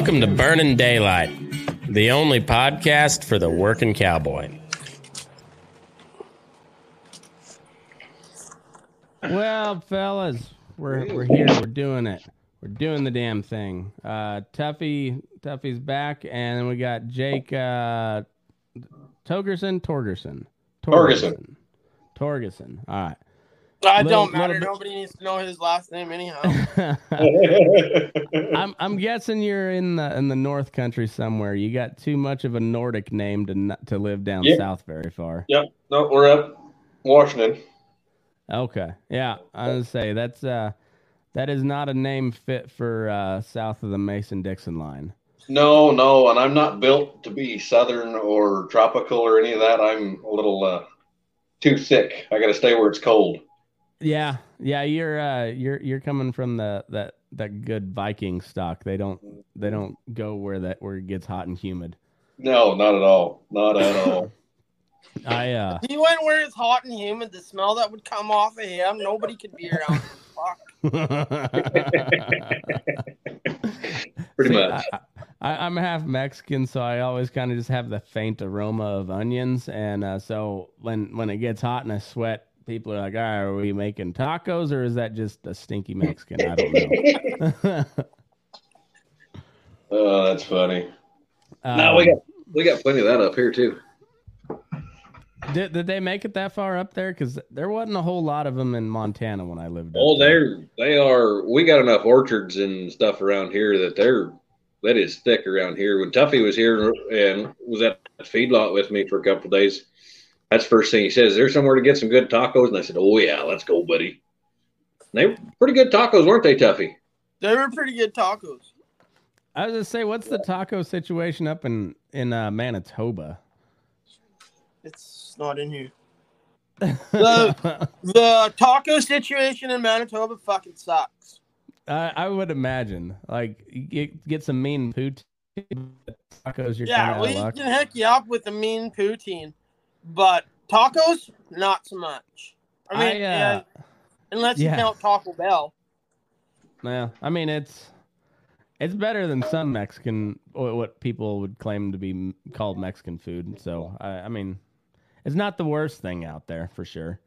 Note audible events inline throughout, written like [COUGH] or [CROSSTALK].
Welcome to Burning Daylight, the only podcast for the working cowboy. Well, fellas, we're we're here. We're doing it. We're doing the damn thing. Uh, Tuffy, Tuffy's back, and then we got Jake uh, Togerson, Torgerson, Torgerson. Torgerson. All right. That Little- don't matter. bit- Nobody needs to know his last name anyhow. [LAUGHS] [LAUGHS] I'm I'm guessing you're in the in the North Country somewhere. You got too much of a Nordic name to not, to live down Yeah. south very far. yep. No, we're up Washington. Okay, yeah, I was say that's uh that is not a name fit for uh, south of the Mason Dixon line. No, no, and I'm not built to be southern or tropical or any of that. I'm a little uh, too thick. I got to stay where it's cold. Yeah, yeah, you're uh you're you're coming from the that that good Viking stock. They don't they don't go where that where it gets hot and humid. No, not at all. Not at all. [LAUGHS] I uh he went where it's hot and humid. The smell that would come off of him, nobody could be around. [LAUGHS] Fuck. [LAUGHS] Pretty See, much. I, I, I'm half Mexican, so I always kind of just have the faint aroma of onions, and uh, so when when it gets hot and I sweat, people are like, "All right, are we making tacos, or is that just a stinky Mexican?" I don't know. [LAUGHS] Oh, that's funny. Um, no, we got we got plenty of that up here too. did, did they make it that far up there? Because there wasn't a whole lot of them in Montana when I lived. Oh, they're they are. We got enough orchards and stuff around here that they're that is thick around here. When Tuffy was here and was at the feedlot with me for a couple of days, that's the first thing he says. Is there somewhere to get some good tacos? And I said, Oh yeah, let's go, buddy. And they were pretty good tacos, weren't they, Tuffy? They were pretty good tacos. I was gonna say, what's the taco situation up in in uh, Manitoba? It's not in here. [LAUGHS] The the taco situation in Manitoba fucking sucks. I, I would imagine, like, you get get some mean poutine tacos. You're yeah, kind we can hook you up with a mean poutine, but tacos not so much. I mean, I, uh, yeah, unless you yeah. count Taco Bell. Yeah, I mean it's it's better than some Mexican what people would claim to be called Mexican food. So I, I mean, it's not the worst thing out there for sure.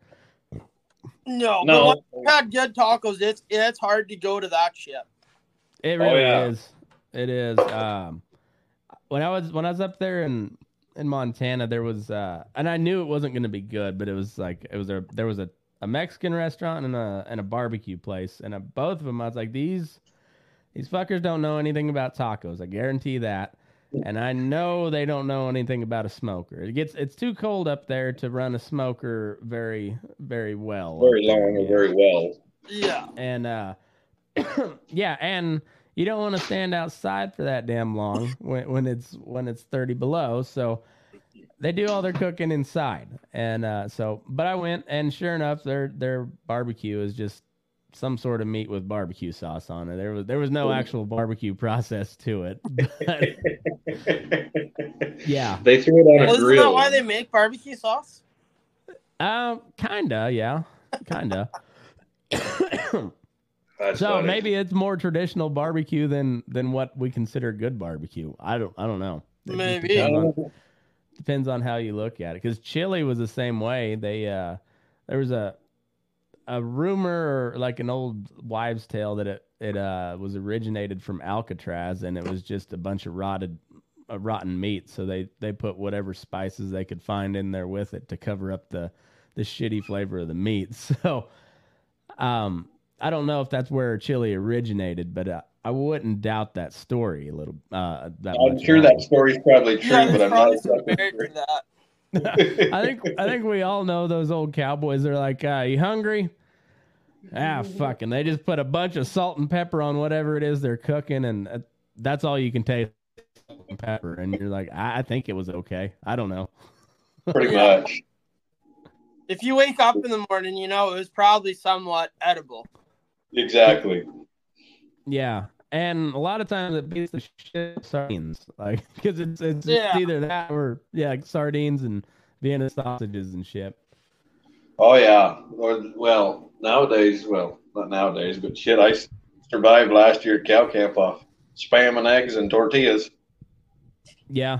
No, No. but when you've had good tacos, it's it's hard to go to that shit. It Oh, really yeah. is. It is. Um, when I was when I was up there in in Montana, there was uh, and I knew it wasn't going to be good, but it was like it was a there was a, a Mexican restaurant and a and a barbecue place, and uh both of them I was like these these fuckers don't know anything about tacos. I guarantee that. And I know they don't know anything about a smoker. It gets it's too cold up there to run a smoker very very well. Very long and yeah very well. Yeah, and uh [COUGHS] yeah and you don't want to stand outside for that damn long [LAUGHS] when, when it's when it's 30 below so they do all their cooking inside. And uh so but i went and sure enough their their barbecue is just some sort of meat with barbecue sauce on it. There was there was no actual barbecue process to it [LAUGHS] but yeah. They threw it on well, a isn't that why they make barbecue sauce? um kinda yeah. Kinda [COUGHS] [COUGHS] [COUGHS] That's So funny. maybe it's more traditional barbecue than than what we consider good barbecue. I don't I don't know. It Maybe. depends on, depends on how you look at it. Because chili was the same way. They uh, there was a a rumor like an old wives' tale that it it uh was originated from Alcatraz and it was just a bunch of rotted uh, rotten meat. So they they put whatever spices they could find in there with it to cover up the the shitty flavor of the meat. [LAUGHS] So um I don't know if that's where chili originated, but uh, I wouldn't doubt that story a little. Uh, that I'm sure either. that story's probably true, Yeah, but I'm not probably some exactly sure. that. [LAUGHS] I think I think we all know those old cowboys. They're like, uh, "You hungry? ah, fucking, they just put a bunch of salt and pepper on whatever it is they're cooking, and uh, that's all you can taste. Salt and pepper, and you're like, I, I think it was okay. I don't know. Pretty much. If you wake up in the morning, you know it was probably somewhat edible. Exactly. Yeah, and a lot of times it beats the shit sardines, like [LAUGHS] because it's it's Yeah. either that or yeah, like sardines and Vienna sausages and shit. Oh yeah. Or well, nowadays, well, not nowadays, but shit, I survived last year at cow camp off spam and eggs and tortillas. Yeah,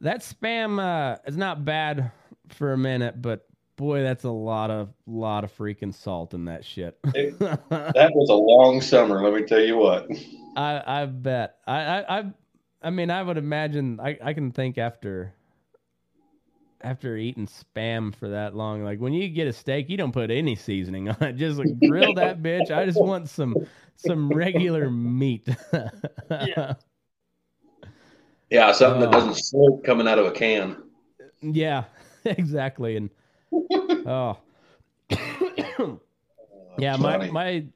that spam uh, is not bad for a minute, but boy, that's a lot of lot of freaking salt in that shit. It- [LAUGHS] That was a long summer, let me tell you what. I I bet. I I I, I mean, I would imagine. I I can think after after eating spam for that long, like when you get a steak, you don't put any seasoning on it. Just like grill that [LAUGHS] bitch. I just want some some regular meat. Yeah. Yeah, something that Oh. doesn't smoke coming out of a can. Yeah, [LAUGHS] exactly. And oh, [COUGHS] yeah, my my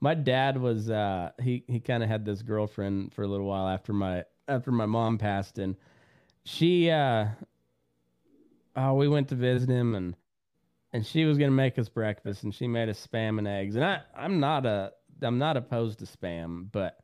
my dad was uh he he kind of had this girlfriend for a little while after my after my mom passed, and she uh oh we went to visit him and and she was gonna make us breakfast and she made us spam and eggs and I I'm not a I'm not opposed to spam but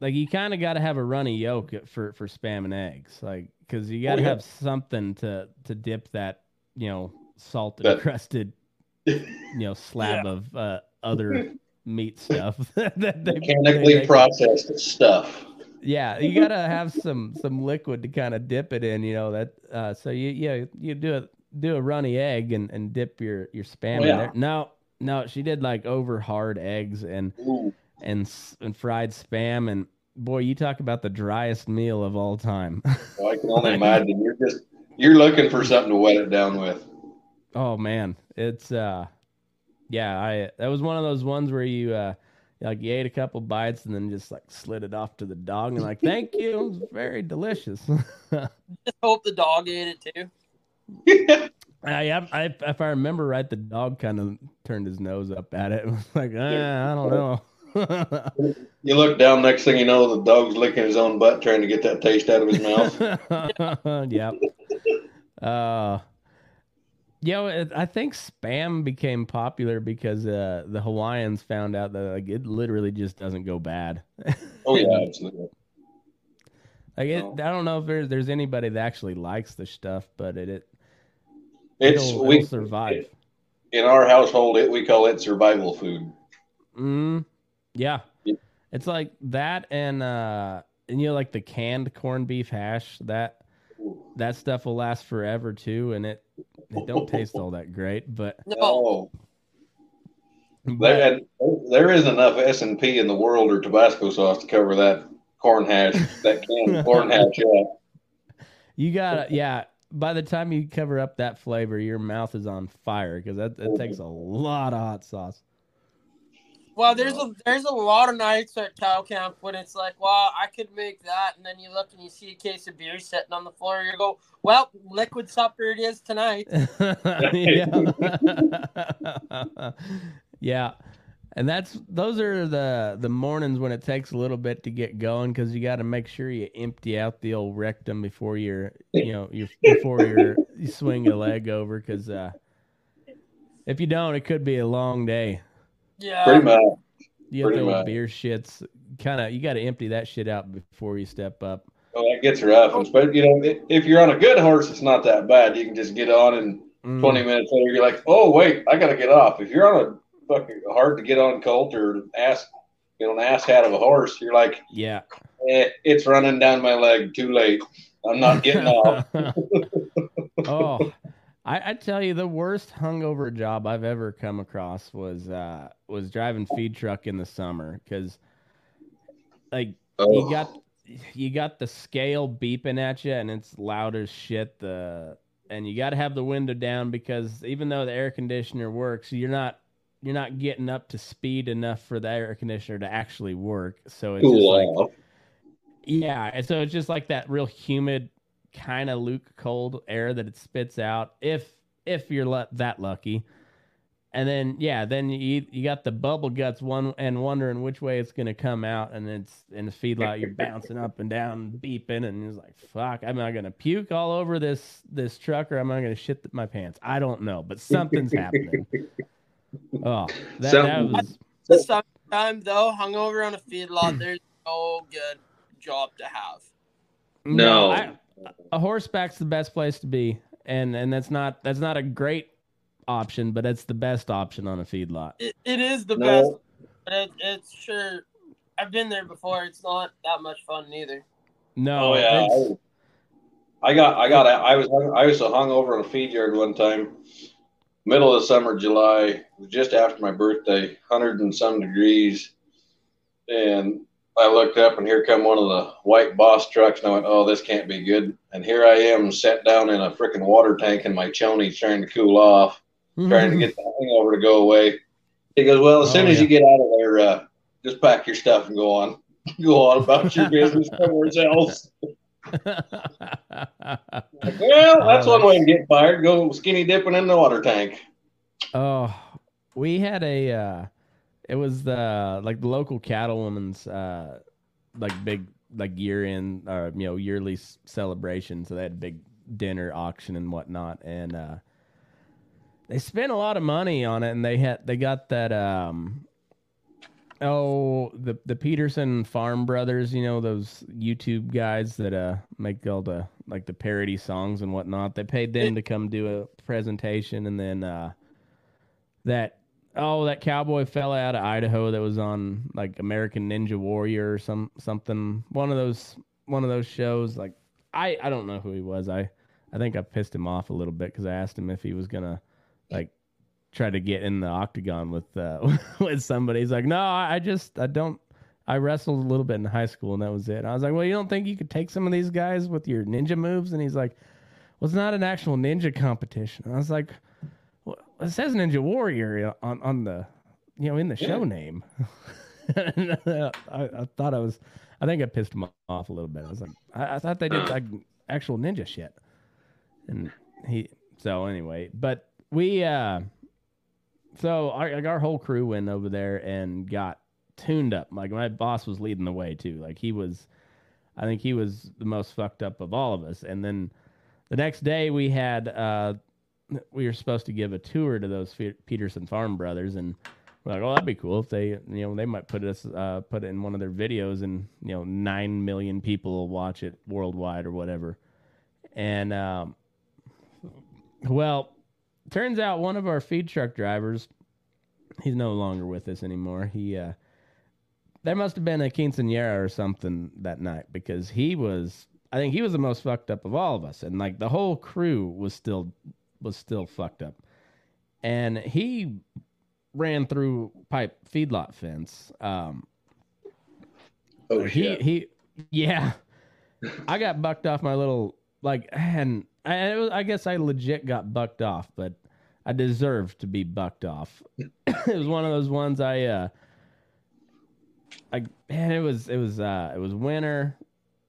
like you kind of got to have a runny yolk for for spam and eggs like because you got to Oh, yeah. have something to to dip that you know salt That- encrusted [LAUGHS] you know slab of uh, other meat stuff [LAUGHS] that they, they Mechanically make. processed stuff. yeah you gotta have some some liquid to kind of dip it in you know that uh so you yeah you do a do a runny egg and and dip your your spam Oh, in there no no she did like over hard eggs and Ooh, and and fried spam and boy you talk about the driest meal of all time I can only [LAUGHS] imagine. You're just you're looking for something to wet it down with. oh man it's uh yeah i that was one of those ones where you uh like you ate a couple bites and then just like slid it off to the dog and like thank you it was very delicious [LAUGHS] Just hope the dog ate it too. [LAUGHS] I, I, I, if I remember right, the dog kind of turned his nose up at it. [LAUGHS] It was like, eh, I don't know. You look down, next thing you know, the dog's licking his own butt, trying to get that taste out of his mouth. yep. Uh, you know, I think spam became popular because uh, the Hawaiians found out that like it literally just doesn't go bad. [LAUGHS] Oh yeah, absolutely. Like it, Oh. I don't know if there's there's anybody that actually likes the stuff, but it, it It's it'll, we it'll survive. in our household. It we call it survival food. Mm, yeah. Yeah. It's like that and uh and you know like the canned corned beef hash that that stuff will last forever too and it it don't taste all that great but, No, but there, and there isn't enough S and P in the world or Tabasco sauce to cover that corn hash, that canned [LAUGHS] corn hash. Yeah, you gotta yeah by the time you cover up that flavor your mouth is on fire because that, that takes a lot of hot sauce well, there's a there's a lot of nights at cow camp when it's like, well, I could make that, and then you look and you see a case of beer sitting on the floor. You go, well, liquid supper it is tonight. [LAUGHS] yeah. [LAUGHS] yeah. And that's those are the the mornings when it takes a little bit to get going because you got to make sure you empty out the old rectum before you're you know you before you're you swing a leg over because uh, if you don't, it could be a long day. Yeah, pretty much. You have Pretty the old much. beer shits. Kind of, you got to empty that shit out before you step up. Oh, that gets rough. But you know, if- if you're on a good horse, it's not that bad. You can just get on, and Mm. 20 minutes later, you're like, oh wait, I gotta get off. If you're on a fucking hard to get on colt or ass, you know, an ass hat of a horse, you're like, Yeah. eh, it's running down my leg. Too late. I'm not getting off. [LAUGHS] oh, I, I tell you, the worst hungover job I've ever come across was uh, was driving feed truck in the summer because, like, Oh, you got you got the scale beeping at you and it's loud as shit. The and you got to have the window down because even though the air conditioner works, you're not you're not getting up to speed enough for the air conditioner to actually work. So it's just like yeah, and so it's just like that real humid kind of Luke cold air that it spits out. If if you're lu- that lucky, and then yeah, then you you got the bubble guts one and wondering which way it's gonna come out, and it's in the feedlot you're bouncing up and down, beeping, and it's like fuck, am I gonna puke all over this this truck or am I gonna shit my pants? I don't know, but something's happening. [LAUGHS] Oh, that, that Something- was Sometimes though, hungover on a feedlot, there's no good job to have. No. I, a horseback's the best place to be, and and that's not that's not a great option, but it's the best option on a feedlot. It, it is the No. best, but it, it's sure. I've been there before. It's not that much fun neither. No, Oh yeah, it's- I, I got, I got, I was, I was hung over on a feed yard one time, middle of summer, July, it was just after my birthday, hundred and some degrees, and I looked up and here come one of the white boss trucks, and I went, oh, this can't be good. And here I am, sat down in a freaking water tank in my chonies, trying to cool off, trying to get the hangover to go away. He goes, well, as soon Oh, as yeah. you get out of there, uh, just pack your stuff and go on, [LAUGHS] go on about your business somewhere else. Like, well, that's Oh, one way to get fired. Go skinny dipping in the water tank. Oh, we had a uh it was the like the local cattlewoman's uh like big like year in or you know yearly s- celebration. So they had a big dinner auction and whatnot. And uh they spent a lot of money on it. And they had they got that um oh the the Peterson Farm Brothers you know those YouTube guys that uh make all the like the parody songs and whatnot. They paid them to come do a presentation. And then uh that oh that cowboy fella out of Idaho that was on like American Ninja Warrior or some something. One of those one of those shows like I I don't know who he was. I I think I pissed him off a little bit because I asked him if he was gonna like try to get in the octagon with uh [LAUGHS] with somebody. He's like no I just I don't I wrestled a little bit in high school and that was it. I was like well you don't think you could take some of these guys with your ninja moves? And he's like well it's not an actual ninja competition. I was like it says Ninja Warrior on on the you know in the show name. [LAUGHS] I, I thought I was. I think I pissed him off a little bit. I was like, I, I thought they did like actual ninja shit, and he. So anyway, but we. uh So our like our whole crew went over there and got tuned up. Like my boss was leading the way too. Like he was. I think he was the most fucked up of all of us. And then the next day we had uh we were supposed to give a tour to those Peterson Farm brothers, and we're like, "Oh, that'd be cool if they, you know, they might put us, uh, put it in one of their videos, and you know, nine million people will watch it worldwide or whatever." And um, well, turns out one of our feed truck drivers, he's no longer with us anymore. He, uh, there must have been a quinceanera or something that night because he was, I think he was the most fucked up of all of us, and like the whole crew was still was still fucked up. And he ran through pipe feedlot fence. Um, Oh he shit! he yeah. I got bucked off my little like and I, it was, I guess I legit got bucked off, but I deserved to be bucked off. [COUGHS] it was one of those ones I uh I man, it was it was uh it was winter,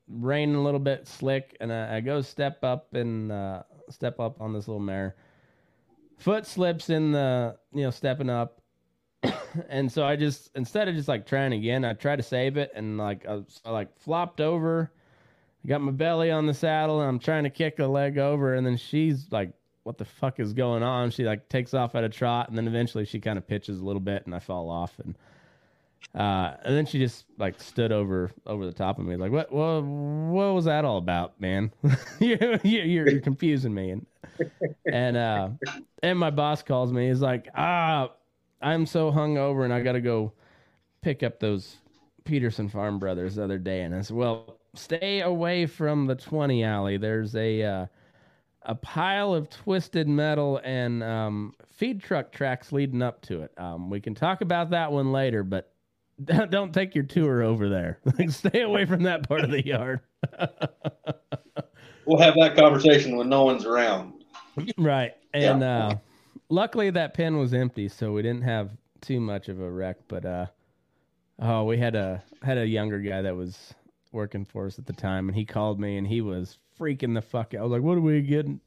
raining a little bit, slick, and I, I go step up and uh step up on this little mare. Foot slips in the you know stepping up, [COUGHS] and so I just instead of just like trying again, I tried to save it and like I, I like flopped over, got my belly on the saddle, and I'm trying to kick a leg over, and then she's like, "What the fuck is going on?" She like takes off at a trot, and then eventually she kind of pitches a little bit, and I fall off, and uh, and then she just like stood over over the top of me, like, "What? What? What was that all about, man? [LAUGHS] you're, you're you're confusing me." And and uh, and my boss calls me. He's like, "Ah." I'm so hungover and I got to go pick up those Peterson Farm Brothers the other day. And I said, well, stay away from the 20 alley. There's a, uh, a pile of twisted metal and um, feed truck tracks leading up to it. Um, we can talk about that one later, but [LAUGHS] don't take your tour over there. [LAUGHS] Like, stay away from that part of the yard. We'll have that conversation when no one's around. [LAUGHS] right. And uh, luckily that pen was empty, so we didn't have too much of a wreck. But uh, oh, we had a had a younger guy that was working for us at the time, and he called me, and he was freaking the fuck out. I was like, "What are we getting?"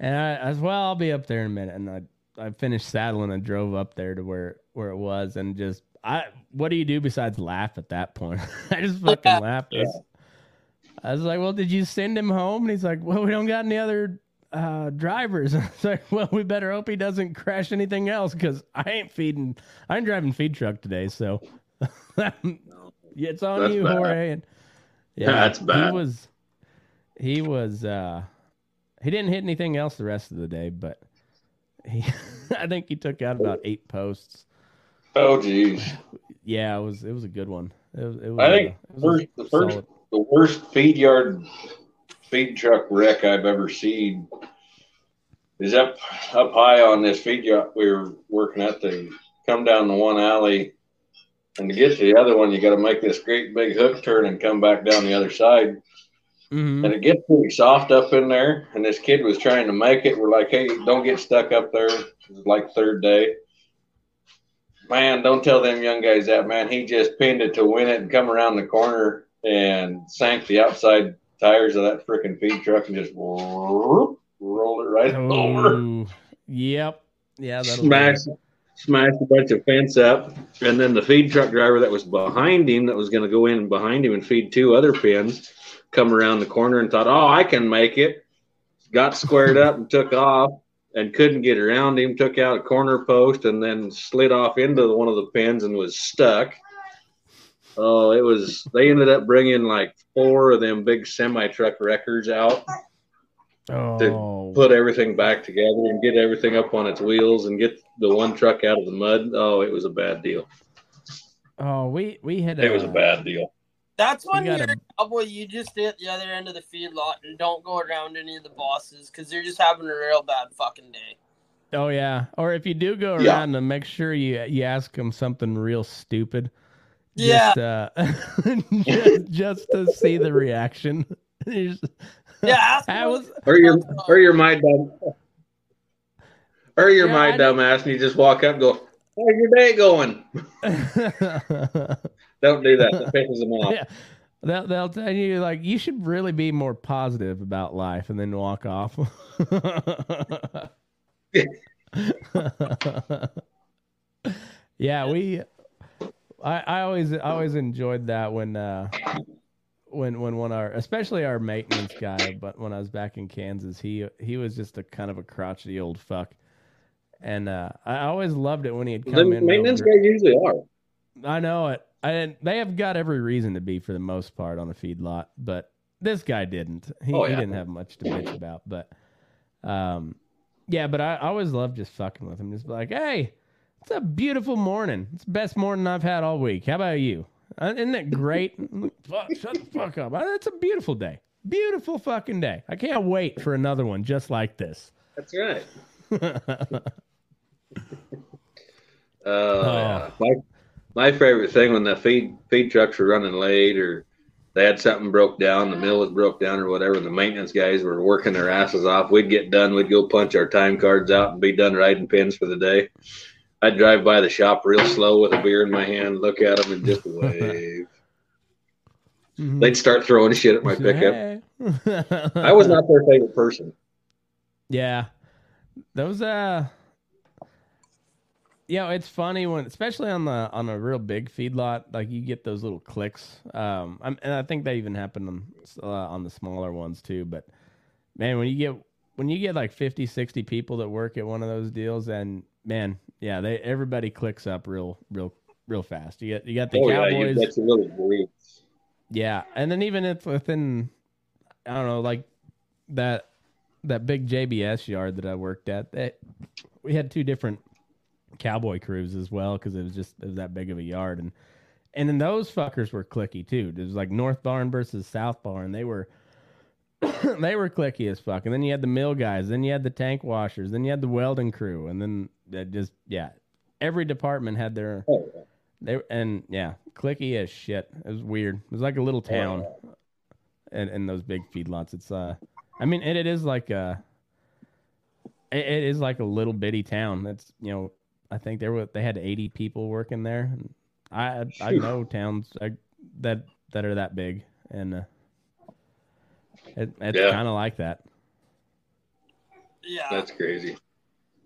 And I, I was, "Well, I'll be up there in a minute." And I I finished saddling and drove up there to where where it was, and just I what do you do besides laugh at that point? [LAUGHS] I just fucking laughed. I was- I was like, "Well, did you send him home?" And he's like, "Well, we don't got any other uh, drivers." [LAUGHS] I was like, "Well, we better hope he doesn't crash anything else because I ain't feeding. I ain't driving feed truck today, so [LAUGHS] it's on That's you, bad. Jorge." And yeah, That's He bad. was he was uh he didn't hit anything else the rest of the day, but he I think he took out about eight posts. Oh, geez. Yeah, it was it was a good one. It was, it was I think uh, it was first, the first, solid- the worst feed yard feed truck wreck I've ever seen is up up high on this feed yard we were working at. They come down the one alley, and to get to the other one, you got to make this great big hook turn and come back down the other side. Mhm. And it gets pretty soft up in there. And this kid was trying to make it. We're like, hey, don't get stuck up there. It was like third day. Man, don't tell them young guys that, man. He just pinned it to win it and come around the corner and sank the outside tires of that freaking feed truck and just rolled it right over. Oh, yep. Yeah, that'll Smashed, smashed a bunch of fence up. And then the feed truck driver that was behind him, that was going to go in behind him and feed two other pins, come around the corner and thought, oh, I can make it. Got squared up and took off and couldn't get around him. Took out a corner post and then slid off into one of the pins and was stuck. Oh, it was. They ended up bringing like four of them big semi truck wreckers out Oh, put everything back together and get everything up on its wheels and get the one truck out of the mud. Oh, it was a bad deal. oh, we we had It was a bad deal. That's when You you gotta- are a cowboy. You just stay at the other end of the feed lot and don't go around any of the bosses because they're just having a real bad fucking day. Oh yeah. Or if you do go around Yeah. and make sure you you ask them something real stupid. Yeah. Just, uh, [LAUGHS] just, just to see the reaction. Just- Yeah, ask [LAUGHS] I was Or your or your my dumb or your Yeah, my I dumb ass and you just walk up and go, How's your day going? [LAUGHS] Don't do that. That pisses them off. yeah. They'll, they'll tell you like you should really be more positive about life and then walk off. [LAUGHS] yeah, we I, I always I always enjoyed that when uh when when one our especially our maintenance guy, but when I was back in Kansas, he he was just a kind of a crotchety old fuck. And uh, I always loved it when he'd come The in. maintenance guys usually are. I know it. And they have got every reason to be for the most part on a feed lot, but this guy didn't. He, Oh, he didn't have much to bitch about. But um yeah, but I, I always love just fucking with him. Just be like, hey, it's a beautiful morning. It's the best morning I've had all week. How about you? Uh, Isn't it great? [LAUGHS] fuck, shut the fuck up. It's a beautiful day. Beautiful fucking day. I can't wait for another one just like this. That's right. [LAUGHS] Uh, Oh. my my favorite thing when the feed feed trucks were running late or they had something broke down, the mill was broke down or whatever, the maintenance guys were working their asses off. We'd get done, we'd go punch our time cards out and be done riding pins for the day. I'd drive by the shop real slow with a beer in my hand, look at them, and just [LAUGHS] wave. Mhm. They'd start throwing shit at my pickup. [LAUGHS] I was not their favorite person. Yeah. Those uh you know, it's funny when especially on the on a real big feedlot, like you get those little clicks. Um I'm, and I think they even happen on uh, on the smaller ones too, but man, when you get when you get like 50, 60 people that work at one of those deals and man, yeah, they everybody clicks up real real real fast. You get you got the oh yeah, Cowboys. you, that's a little weird. Yeah, and then even if within, I don't know, like that that big JBS yard that I worked at, that we had two different cowboy crews as well because it was just it was that big of a yard, and and then those fuckers were clicky too. It was like North Barn versus South Barn. They were [COUGHS] they were clicky as fuck. And then you had the mill guys, then you had the tank washers, then you had the welding crew, and then that just yeah, every department had their Oh, yeah. they and yeah, clicky as shit. It was weird. It was like a little town, and in those big feedlots. It's uh, I mean, it, it is like a, it, it is like a little bitty town. That's you know, I think there were they had eighty people working there. And I I know towns I, that that are that big, and uh, it, it's Yeah. kind of like that. Yeah, That's crazy.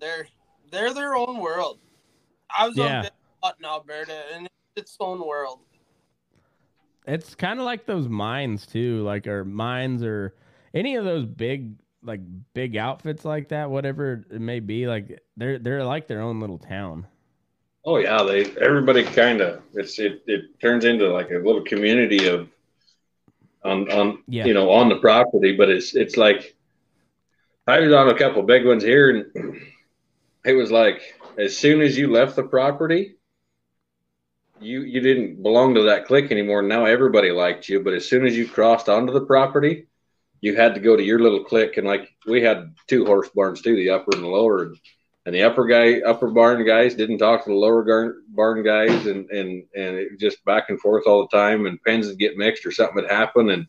they're they're their own world. I was Yeah. on in Alberta, and it's its own world. It's kind of like those mines too, like or mines or any of those big like big outfits like that, whatever it may be. Like they're they're like their own little town. Oh yeah, they everybody kind of it's it, it turns into like a little community of on on Yeah. you know on the property, but it's it's like I was on a couple big ones here, and [CLEARS THROAT] it was like as soon as you left the property, you you didn't belong to that clique anymore. Now everybody liked you, but as soon as you crossed onto the property, you had to go to your little clique, and like we had two horse barns too, the upper and the lower. And, and the upper guy, upper barn guys didn't talk to the lower gar- barn guys, and and and it just back and forth all the time, and pens would get mixed or something would happen, and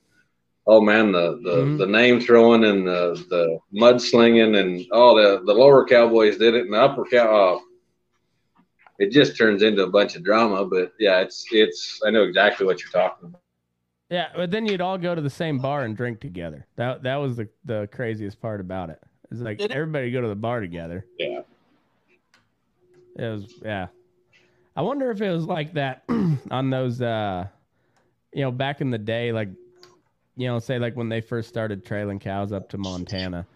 oh man, the the, Mhm. the name throwing and the the mud slinging and all the the lower cowboys did it, and the upper cow. Oh, it just turns into a bunch of drama, but yeah, it's it's. I know exactly what you're talking about. Yeah, but then you'd all go to the same bar and drink together. That that was the the craziest part about it. It's like Did it? everybody go to the bar together. Yeah. It was yeah. I wonder if it was like that [CLEARS THROAT] on those uh you know, back in the day, like you know, say like when they first started trailing cows up to Montana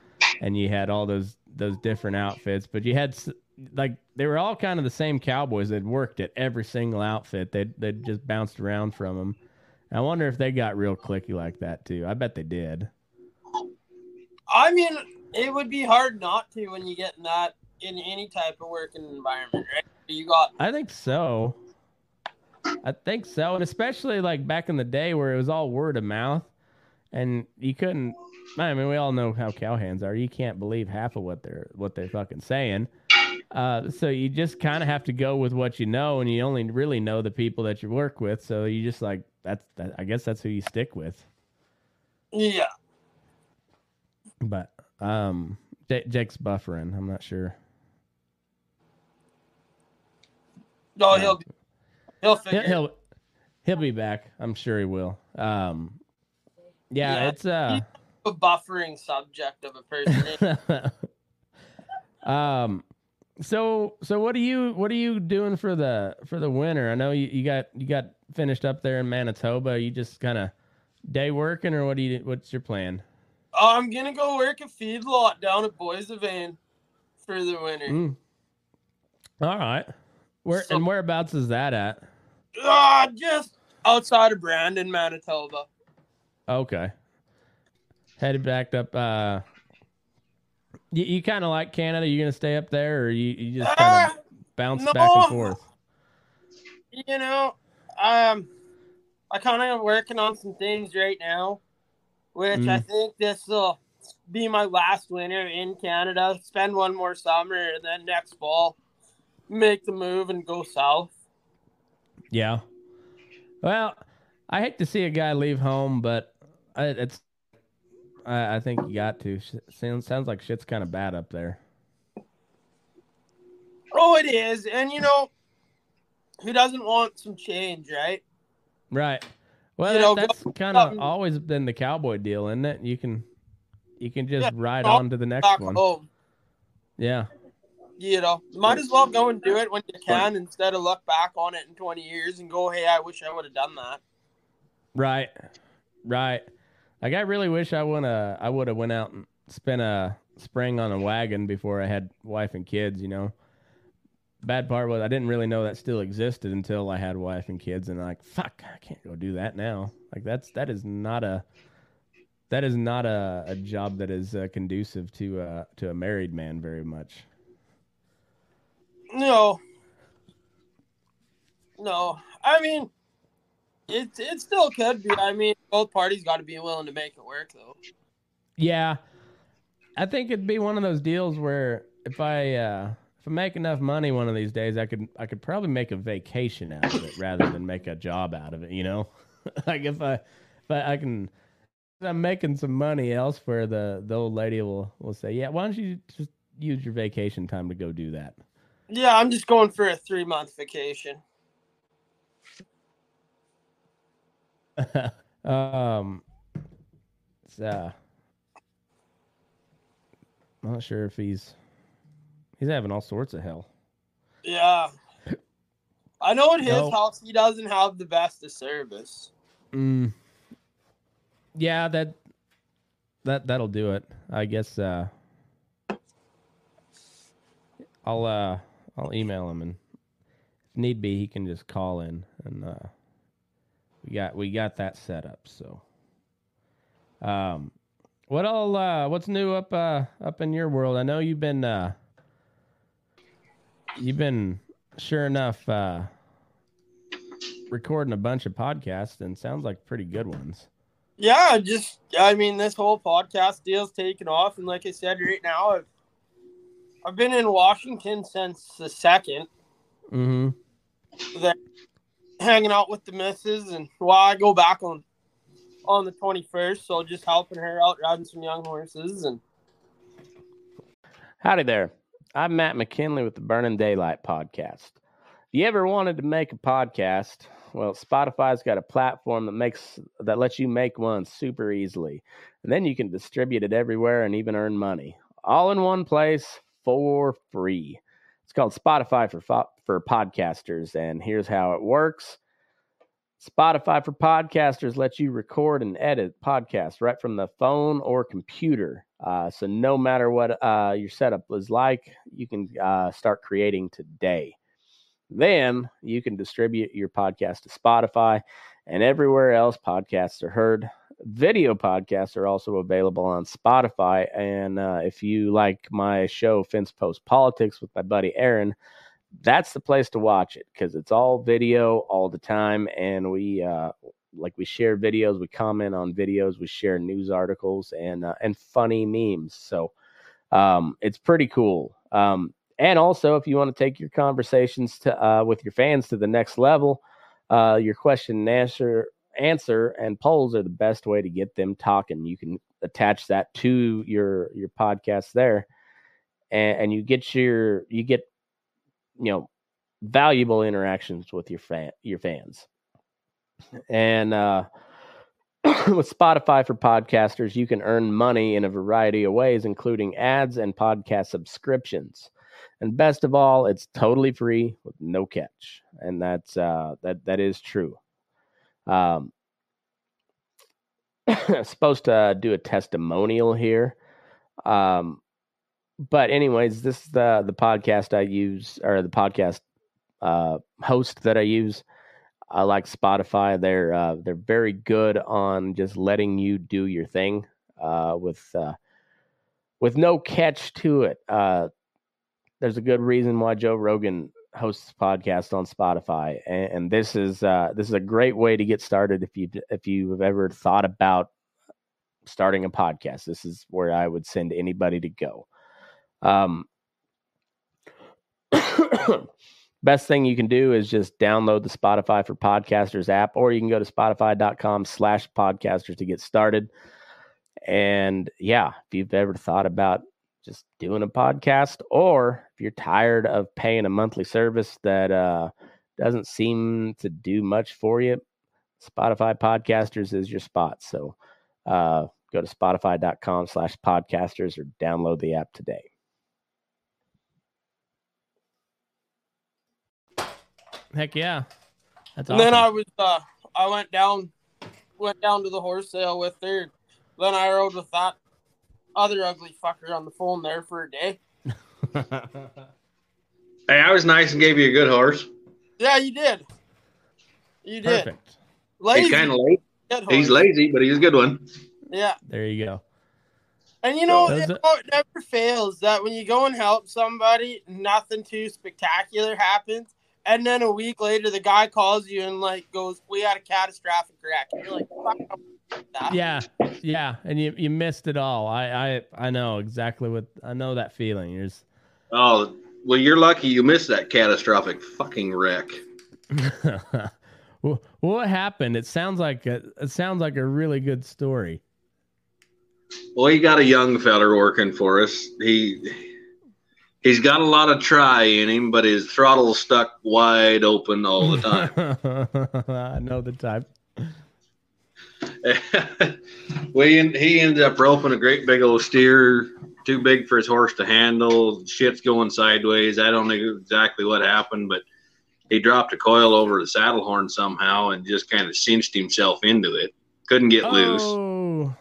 and you had all those those different outfits, but you had like they were all kind of the same cowboys that worked at every single outfit. They they just bounced around from them. I wonder if they got real clicky like that too. I bet they did. I mean, it would be hard not to when you get in that in any type of working environment, right? You got I think so. I think so, and especially like back in the day where it was all word of mouth, and you couldn't. I mean, we all know how cowhands are. You can't believe half of what they're what they're fucking saying. Uh, so you just kind of have to go with what you know, and you only really know the people that you work with. So you just like that's. That, I guess that's who you stick with. yeah. But um, J- Jake's buffering. I'm not sure. No, Yeah. he'll he'll He'll, he'll he'll be back. I'm sure he will. Um, yeah, Yeah, it's uh. a buffering subject of a person. [LAUGHS] um so so what are you what are you doing for the for the winter i know you, you got you got finished up there in manitoba you just kind of day working or what do you what's your plan I'm gonna go work a feedlot down at Boissevain for the winter. Mm. all right where So- and whereabouts is that at Ah, just outside of Brandon, Manitoba. okay headed back up uh you, you kind of like canada You're gonna stay up there or you, you just kind of bounce no. back and forth you know, um, I kind of working on some things right now, which I Mm. think this will be my last winter in Canada. Spend one more summer, and then next fall, make the move and go south. Yeah. Well, I hate to see a guy leave home, but I, it's. I, I think you got to. Sounds sounds like shit's kind of bad up there. Oh, it is, and you know, who doesn't want some change, right? Right. Well, You that- know, that's kind of um, always been the cowboy deal, isn't it? You can, you can just Yeah, ride on to the next one. home, Yeah. you know, might as well go and do it when you can instead of look back on it in 20 years and go, "Hey, I wish I would have done that." Right. Right. Like I really wish I have. I would have went out and spent a spring on a wagon before I had wife and kids. You know. Bad part was I didn't really know that still existed until I had wife and kids, and like fuck, I can't go do that now. Like that's that is not a that is not a, a job that is uh, conducive to uh, to a married man very much. No. No. I mean, it it still could be. I mean, both parties got to be willing to make it work, though. Yeah, I think it'd be one of those deals where if I uh, if I make enough money one of these days, I could I could probably make a vacation out of it rather than make a job out of it. You know, [LAUGHS] like if I if I, I can. I'm making some money elsewhere. The the old lady will will say, "Yeah, why don't you just use your vacation time to go do that?" Yeah, I'm just going for a three month vacation. [LAUGHS] um, it's, uh, I'm not sure if he's He's having all sorts of hell. Yeah. I know in his No. house he doesn't have the best of service. Mm. Yeah, that that that'll do it. I guess uh I'll uh I'll email him and if need be he can just call in and uh we got we got that set up, so um what all uh what's new up uh up in your world? I know you've been uh you've been sure enough uh recording a bunch of podcasts and sounds like pretty good ones. Yeah, just I mean this whole podcast deal's taken off, and like I said, right now I've I've been in Washington since the second, Mm-hmm. there, hanging out with the missus, and well, I go back on on the twenty first, so just helping her out riding some young horses, and Howdy there. I'm Matt McKinley with the Burning Daylight podcast. If you ever wanted to make a podcast, well, Spotify's got a platform that makes that lets you make one super easily. And then you can distribute it everywhere and even earn money. All in one place for free. It's called Spotify for fo- for podcasters and here's how it works. Spotify for podcasters lets you record and edit podcasts right from the phone or computer. Uh, so no matter what uh, your setup is like, you can uh, start creating today. Then you can distribute your podcast to Spotify and everywhere else podcasts are heard. Video podcasts are also available on Spotify. And uh, if you like my show, Fence Post Politics, with my buddy Aaron, that's the place to watch it because it's all video all the time. And we, uh, like we share videos, we comment on videos, we share news articles and uh, and funny memes. So um, it's pretty cool. Um, and also, if you want to take your conversations to uh, with your fans to the next level, uh, your question and answer answer and polls are the best way to get them talking. You can attach that to your your podcast there, and, and you get your you get you know valuable interactions with your fan your fans and uh, [CLEARS THROAT] with Spotify for podcasters, you can earn money in a variety of ways, including ads and podcast subscriptions. And best of all, it's totally free with no catch, and that's uh, that that is true. Um, [COUGHS] supposed to do a testimonial here, um, but anyways, this is the the podcast I use or the podcast uh, host that I use. I like Spotify. They're uh, they're very good on just letting you do your thing uh, with uh, with no catch to it. Uh, there's a good reason why Joe Rogan hosts podcast on Spotify, and, and this is uh, this is a great way to get started if you if you have ever thought about starting a podcast. This is where I would send anybody to go. Um, [COUGHS] best thing you can do is just download the Spotify for Podcasters app, or you can go to spotify.com slash podcasters to get started. And yeah, if you've ever thought about just doing a podcast, or if you're tired of paying a monthly service that uh, doesn't seem to do much for you, Spotify Podcasters is your spot. So uh, go to spotify.com slash podcasters or download the app today. Heck yeah. That's and then I was uh I went down went down to the horse sale with her. Then I rode with that other ugly fucker on the phone there for a day. [LAUGHS] Hey, I was nice and gave you a good horse. Yeah, you did. You did. Perfect. Lazy, He's kind of late. He's lazy, but he's a good one. Yeah. There you go. And you know, Does it, it- it never fails that when you go and help somebody, nothing too spectacular happens. And then a week later, the guy calls you and like goes, "We had a catastrophic wreck." And you're like, "Fuck that." Yeah, yeah, and you you missed it all. I I I know exactly what I know that feeling. You're just, Oh, well, you're lucky you missed that catastrophic fucking wreck. [LAUGHS] Well, what happened? It sounds like a, it sounds like a really good story. Well, he got a young feller working for us. He he's got a lot of try in him, but his throttle's stuck wide open all the time. [LAUGHS] I know the type. [LAUGHS] we he ended up roping a great big old steer too big for his horse to handle. Shit's going sideways. I don't know exactly what happened, but he dropped a coil over the saddle horn somehow and just kind of cinched himself into it. Couldn't get loose. Oh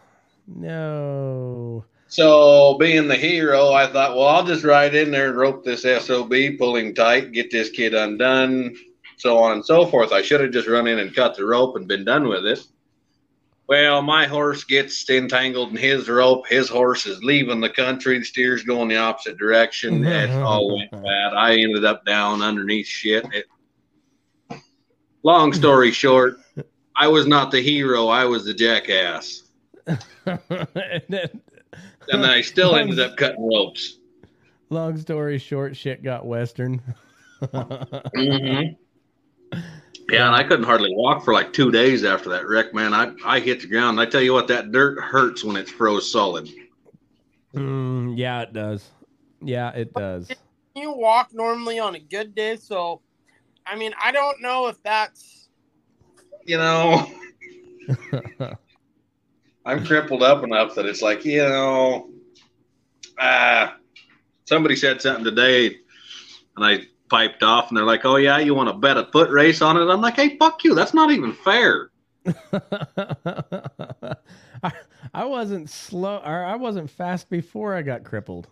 no. So, being the hero, I thought, well, I'll just ride in there and rope this SOB, pull him tight, get this kid undone, so on and so forth. I should have just run in and cut the rope and been done with it. Well, my horse gets entangled in his rope. His horse is leaving the country. The steer's going the opposite direction. It all went bad. I ended up down underneath shit. It, long story [LAUGHS] short, I was not the hero. I was the jackass. [LAUGHS] And then- And then I still ended up cutting ropes. Long story short, shit got western. [LAUGHS] Mhm. Yeah, and I couldn't hardly walk for like two days after that wreck, man. I, I hit the ground. I tell you what, that dirt hurts when it's froze solid. Mm, yeah, it does. Yeah, it does. You walk normally on a good day, so I mean, I don't know if that's You know, [LAUGHS] I'm crippled up enough that it's like, you know, ah, somebody said something today, and I piped off, and they're like, "Oh yeah, you want to bet a foot race on it?" I'm like, "Hey, fuck you! That's not even fair." [LAUGHS] I, I wasn't slow or I wasn't fast before I got crippled.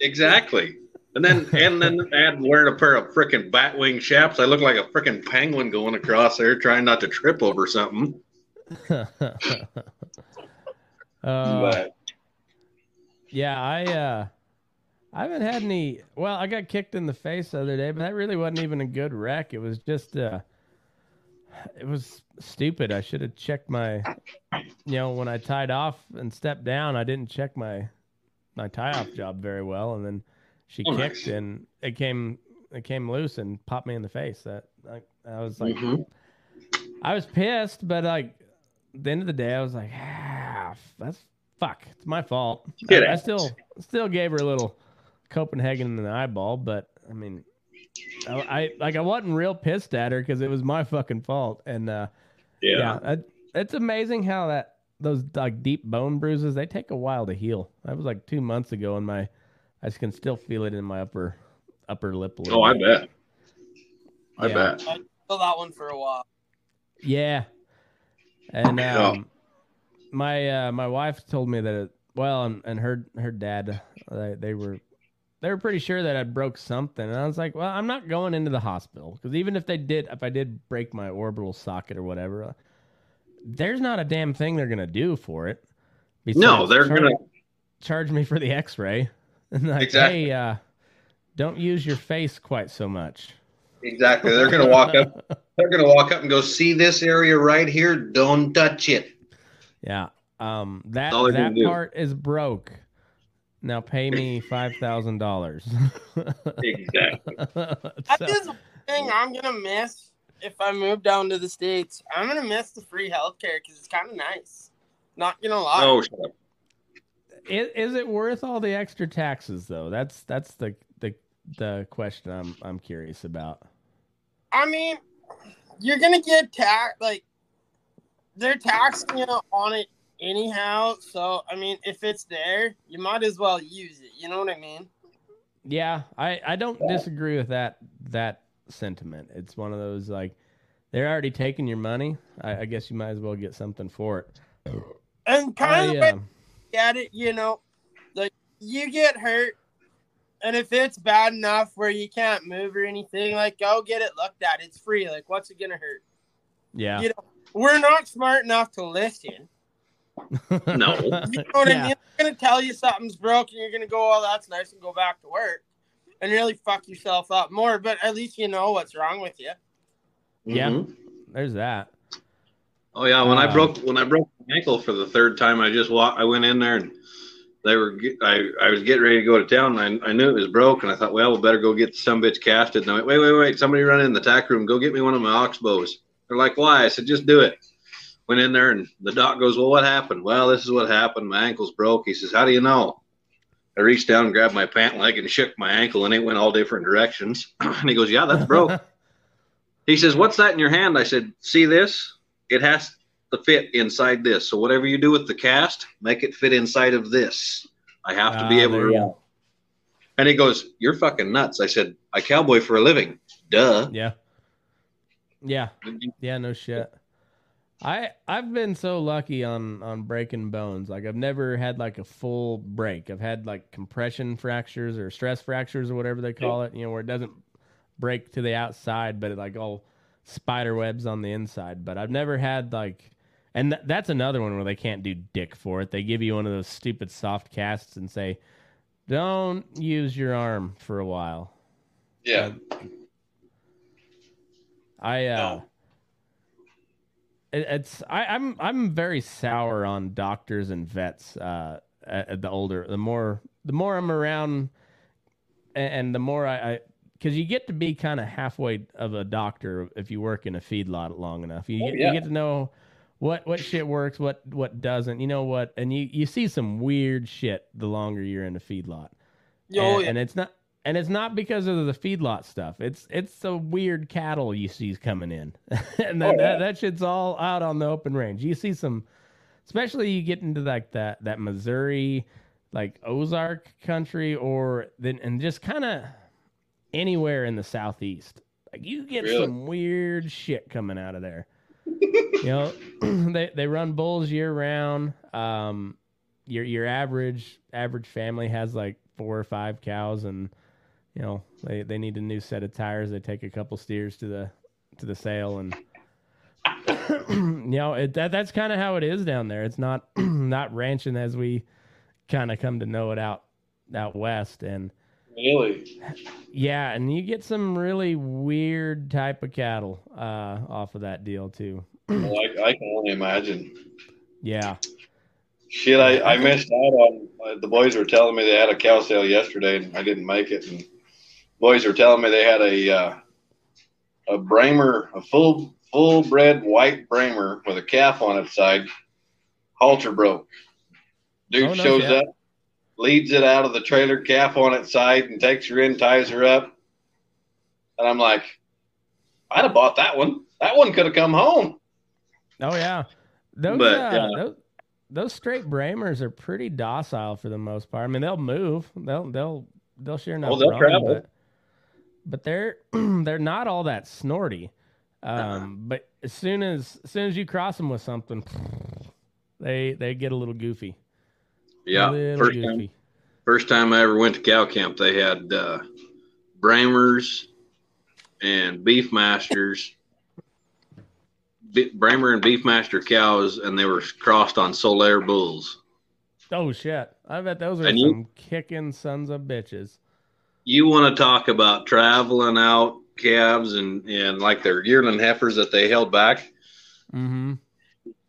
Exactly. And then and then add wearing a pair of freaking batwing chaps. I look like a freaking penguin going across there trying not to trip over something. [LAUGHS] uh, but yeah, I uh I haven't had any well, I got kicked in the face the other day, but that really wasn't even a good wreck. It was just uh it was stupid. I should have checked my you know, when I tied off and stepped down, I didn't check my my tie off job very well and then she Oh, kicked nice. and it came it came loose and popped me in the face. That I, I was like Mhm. I was pissed, but like the end of the day, I was like, ah, that's fuck. It's my fault. I, I still still gave her a little Copenhagen in the eyeball, but I mean, I, I like I wasn't real pissed at her because it was my fucking fault. And uh, yeah. yeah, it, it's amazing how that those like deep bone bruises they take a while to heal. That was like two months ago, and my I can still feel it in my upper upper lip. A little Oh, I bet. I Yeah. bet. I feel that one for a while. Yeah. And Yeah. um, my uh, my wife told me that it, well, and, and her her dad they, they were they were pretty sure that I broke something, and I was like, well, I'm not going into the hospital because even if they did, if I did break my orbital socket or whatever, uh, there's not a damn thing they're gonna do for it. No, they're charge, gonna charge me for the X-ray. [LAUGHS] Like, Exactly. hey, uh, don't use your face quite so much. exactly. They're gonna walk up. [LAUGHS] They're gonna walk up and go, "See this area right here? Don't touch it." Yeah. Um that that part is broke. Now pay me five thousand dollars. Exactly. That is one thing I'm gonna miss if I move down to the states. I'm gonna miss the free healthcare because it's kind of nice. Not gonna lie. Oh, shut up. is, is it worth all the extra taxes though? That's that's the the the question I'm I'm curious about. I mean, you're gonna get tax like they're taxing you on it anyhow. So I mean, if it's there, you might as well use it. You know what I mean? Yeah, I I don't disagree with that that sentiment. It's one of those like they're already taking your money. I, I guess you might as well get something for it. And kind I, of uh, at it, you know, like you get hurt, and if it's bad enough where you can't move or anything, like go get it looked at. It's free. Like, what's it gonna hurt? yeah. You know, we're not smart enough to listen. No. [LAUGHS] You know what Yeah. I mean? I'm gonna tell you something's broken. You're gonna go, oh, that's nice, and go back to work, and really fuck yourself up more. But at least you know what's wrong with you. Yeah. Mhm. There's that. Oh yeah, when I Um, broke when I broke my ankle for the third time, I just walked. I went in there and they were. get- I I was getting ready to go to town. And I I knew it was broke, and I thought, well, we better go get some bitch casted. And I went, wait, wait, wait! Somebody run in the tack room. Go get me one of my ox bows. They're like, why? I said, just do it. Went in there, and the doc goes, well, what happened? Well, this is what happened. My ankle's broke. He says, how do you know? I reached down and grabbed my pant leg and shook my ankle, and it went all different directions. [CLEARS THROAT] and he goes, yeah, that's broke. [LAUGHS] He says, What's that in your hand? I said, See this? It has to fit inside this. So whatever you do with the cast, make it fit inside of this. I have to be Ah, able to there you run. go. And he goes, You're fucking nuts. I said, I cowboy for a living. Duh. Yeah. Yeah. Yeah, no shit. I I've been so lucky on on breaking bones. Like I've never had like a full break. I've had like compression fractures or stress fractures or whatever they call it. You know, where it doesn't break to the outside, but it like all spider webs on the inside. But I've never had like, and th- that's another one where they can't do dick for it. They give you one of those stupid soft casts and say, "Don't use your arm for a while." Yeah. I uh No. It, it's I, I'm I'm very sour on doctors and vets. Uh, at, the older, the more the more I'm around, and, and the more I, because you get to be kind of halfway of a doctor if you work in a feedlot long enough. You Oh, get, yeah. you get to know what what shit works, what what doesn't. You know what, and you you see some weird shit the longer you're in a feedlot Yo, and, and it's not and it's not because of the feedlot stuff. It's it's the weird cattle you see coming in, [LAUGHS] and that, Oh, yeah. that that shit's all out on the open range. You see some, especially you get into like that that Missouri, like Ozark country, or then and just kind of anywhere in the southeast. Like you get Really? some weird shit coming out of there. [LAUGHS] you know, [CLEARS THROAT] they they run bulls year round. Um, your your average average family has like four or five cows, and you know they they need a new set of tires. They take a couple steers to the to the sale, and [CLEARS THROAT] you know it, that that's kind of how it is down there. It's not [CLEARS THROAT] not ranching as we kind of come to know it out out west, and Really? yeah, and you get some really weird type of cattle uh, off of that deal too. [CLEARS THROAT] Well, I, I can only imagine. Yeah. Shit, I, I missed out on. Uh, the boys were telling me they had a cow sale yesterday, and I didn't make it. And boys were telling me they had a uh, a Bramer, a full full bred white Bramer with a calf on its side. Halter broke. Dude Oh, no shows shit. up, leads it out of the trailer, calf on its side, and takes her in, ties her up. And I'm like, I'd have bought that one. That one could have come home. Oh yeah. Those But, uh, yeah. those, those straight Bramers are pretty docile for the most part. I mean, they'll move. They'll they'll they'll sure enough Oh, they'll run, travel. but but they're [CLEARS THROAT] they're not all that snorty. Um, Uh-uh. but as soon as as soon as you cross them with something, [SNIFFS] they they get a little goofy. Yeah, little first time, first time I ever went to cow camp, they had uh, Bramers and Beefmasters, [LAUGHS] Be- Bramer and Beefmaster cows, and they were crossed on Salers bulls. Oh shit! I bet those are And you- some kicking sons of bitches. You want to talk about traveling out calves and and like their yearling heifers that they held back? Mm-hmm.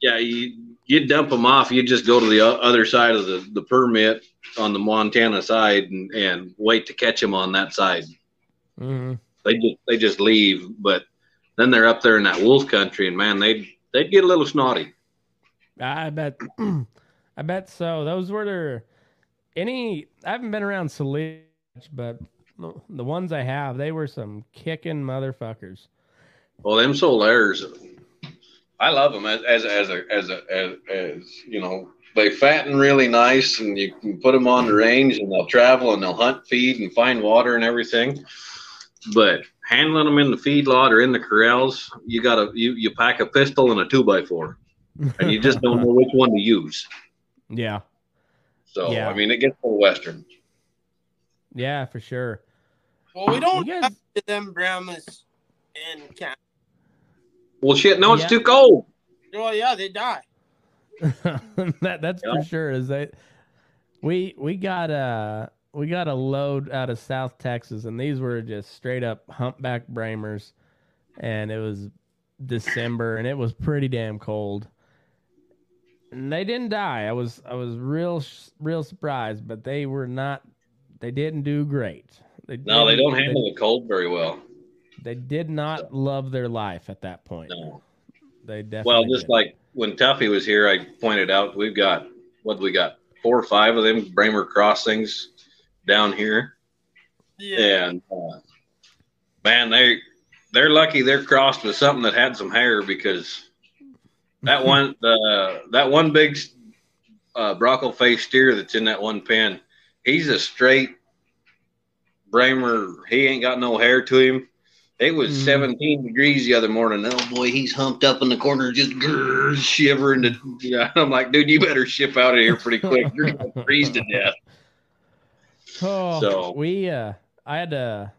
Yeah, you you dump them off. You just go to the other side of the the permit on the Montana side and and wait to catch them on that side. Mm-hmm. they just they just leave. But then they're up there in that wolf country, and man, they they'd get a little snotty. I bet. [CLEARS THROAT] I bet so. Those were their any. I haven't been around Saline, but the ones I have, they were some kicking motherfuckers. Well, them Salers, I love them as as as a, as a, as as you know. They fatten really nice, and you can put them on the range, and they'll travel and they'll hunt, feed, and find water and everything. But handling them in the feedlot or in the corrals, you gotta you you pack a pistol and a two by four, and you just don't know which one to use. [LAUGHS] yeah, So Yeah. I mean, it gets a little western. Yeah, for sure. Well, we don't You guys- have to them Brahmas in camp. Well, shit, no, it's Yeah. too cold. Oh yeah, they die. [LAUGHS] that that's Yeah. for sure. Is that we we got a we got a load out of South Texas, and these were just straight up humpback Bramers, and it was December, and it was pretty damn cold. And they didn't die. I was I was real real surprised, but they were not. They didn't do great. They No, they don't handle the cold very well. They, did not love their life at that point. No. They definitely. Well, just didn't. like when Tuffy was here, I pointed out we've got what we got four or five of them Bramer crossings down here, Yeah. and uh, man, they they're lucky they're crossed with something that had some hair because that [LAUGHS] one the that one big uh, broccoli face steer that's in that one pen, he's a straight Bramer. He ain't got no hair to him. It was Mm. 17 degrees the other morning. Oh boy, he's humped up in the corner, just grrr, shivering. To, yeah, [LAUGHS] I'm like, dude, you better ship out of here pretty quick. You're gonna freeze to death. [LAUGHS] Oh, So- we uh, I had to,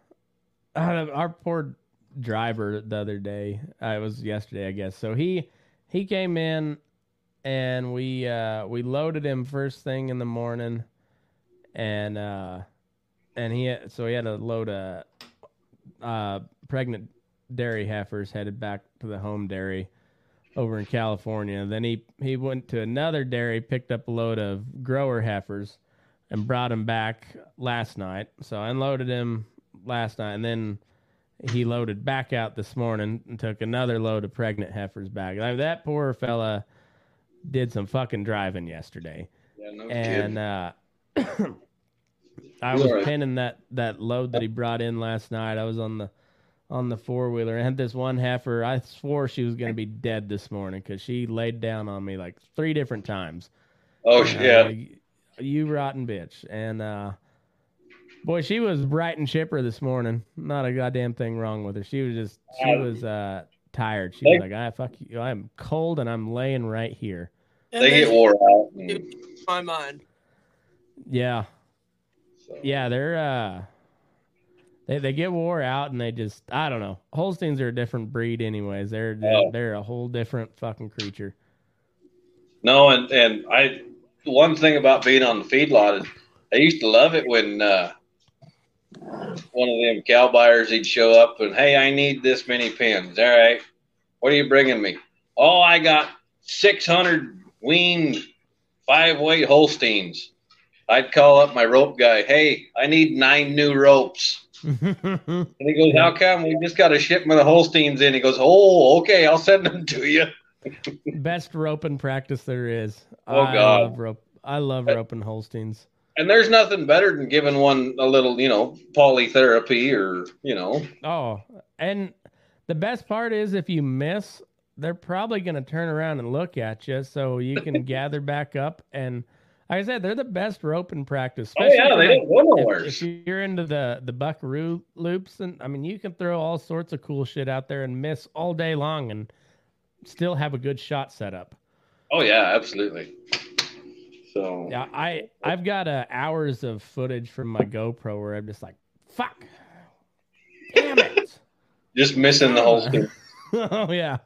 I had a- our poor driver the other day. Uh, it was yesterday, I guess. So he he came in, and we uh we loaded him first thing in the morning, and uh, and he had, so he had a load of uh pregnant dairy heifers headed back to the home dairy over in California. Then he he went to another dairy, picked up a load of grower heifers and brought them back last night. So I unloaded him last night, and then he loaded back out this morning and took another load of pregnant heifers back. Like, that poor fella did some fucking driving yesterday, Yeah, no and uh, [COUGHS] I was all right. pinning that that load that he brought in last night. I was on the on the four wheeler. I had this one heifer. I swore she was going to be dead this morning because she laid down on me like three different times. oh Uh, yeah, you- you rotten bitch. And uh boy, she was bright and chipper this morning. Not a goddamn thing wrong with her. She was just she Uh, was uh tired. She they- was like, "I fuck you. I'm cold and I'm laying right here." And they get wore out. and- my mind. Yeah. so. Yeah, they're uh they they get wore out and they just I don't know. Holsteins are a different breed anyways. They're they're, Oh. they're a whole different fucking creature. No, and and I one thing about being on the feedlot is I used to love it when uh, one of them cow buyers he'd show up and hey, I need this many pins. All right, what are you bringing me? Oh, I got six hundred weaned five weight Holsteins. I'd call up my rope guy. Hey, I need nine new ropes. [LAUGHS] And he goes, How come we just got a shipment of Holsteins in? He goes, Oh, okay, I'll send them to you. [LAUGHS] Best roping practice there is. Oh, I God. love rope I love roping Holsteins. And there's nothing better than giving one a little, you know, polytherapy or, you know, Oh, and the best part is if you miss, they're probably going to turn around and look at you, so you can [LAUGHS] gather back up. And I said, they're the best rope in practice. oh yeah, they like, don't if, nowhere. if you're into the the buckaroo loops, and I mean, you can throw all sorts of cool shit out there and miss all day long, and still have a good shot set up. Oh yeah, absolutely. So Yeah, I I've got uh, hours of footage from my GoPro where I'm just like, fuck, damn it. [LAUGHS] just missing the whole thing. [LAUGHS] oh yeah.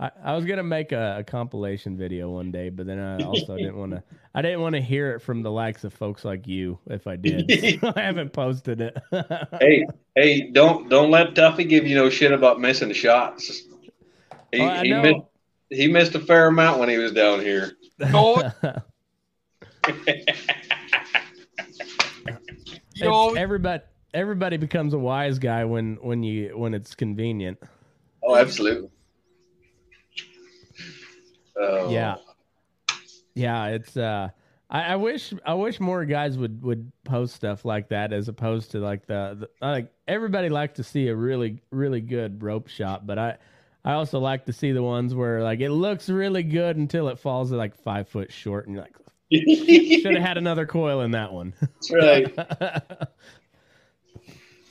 I, I was gonna make a, a compilation video one day, but then I also didn't want to. [LAUGHS] I didn't want to hear it from the likes of folks like you. If I did, So [LAUGHS] [LAUGHS] I haven't posted it. Hey, hey, don't don't let Tuffy give you no shit about missing shots. He, Oh, I he know. missed he missed a fair amount when he was down here. No. You know, It's- everybody everybody becomes a wise guy when when you when it's convenient. Oh, absolutely. Oh, Yeah. Yeah, it's uh I, I wish I wish more guys would would post stuff like that as opposed to like the, the like everybody likes to see a really really good rope shot, but I I also like to see the ones where like it looks really good until it falls at like five foot short and you're like [LAUGHS] should have had another coil in that one. That's right. [LAUGHS]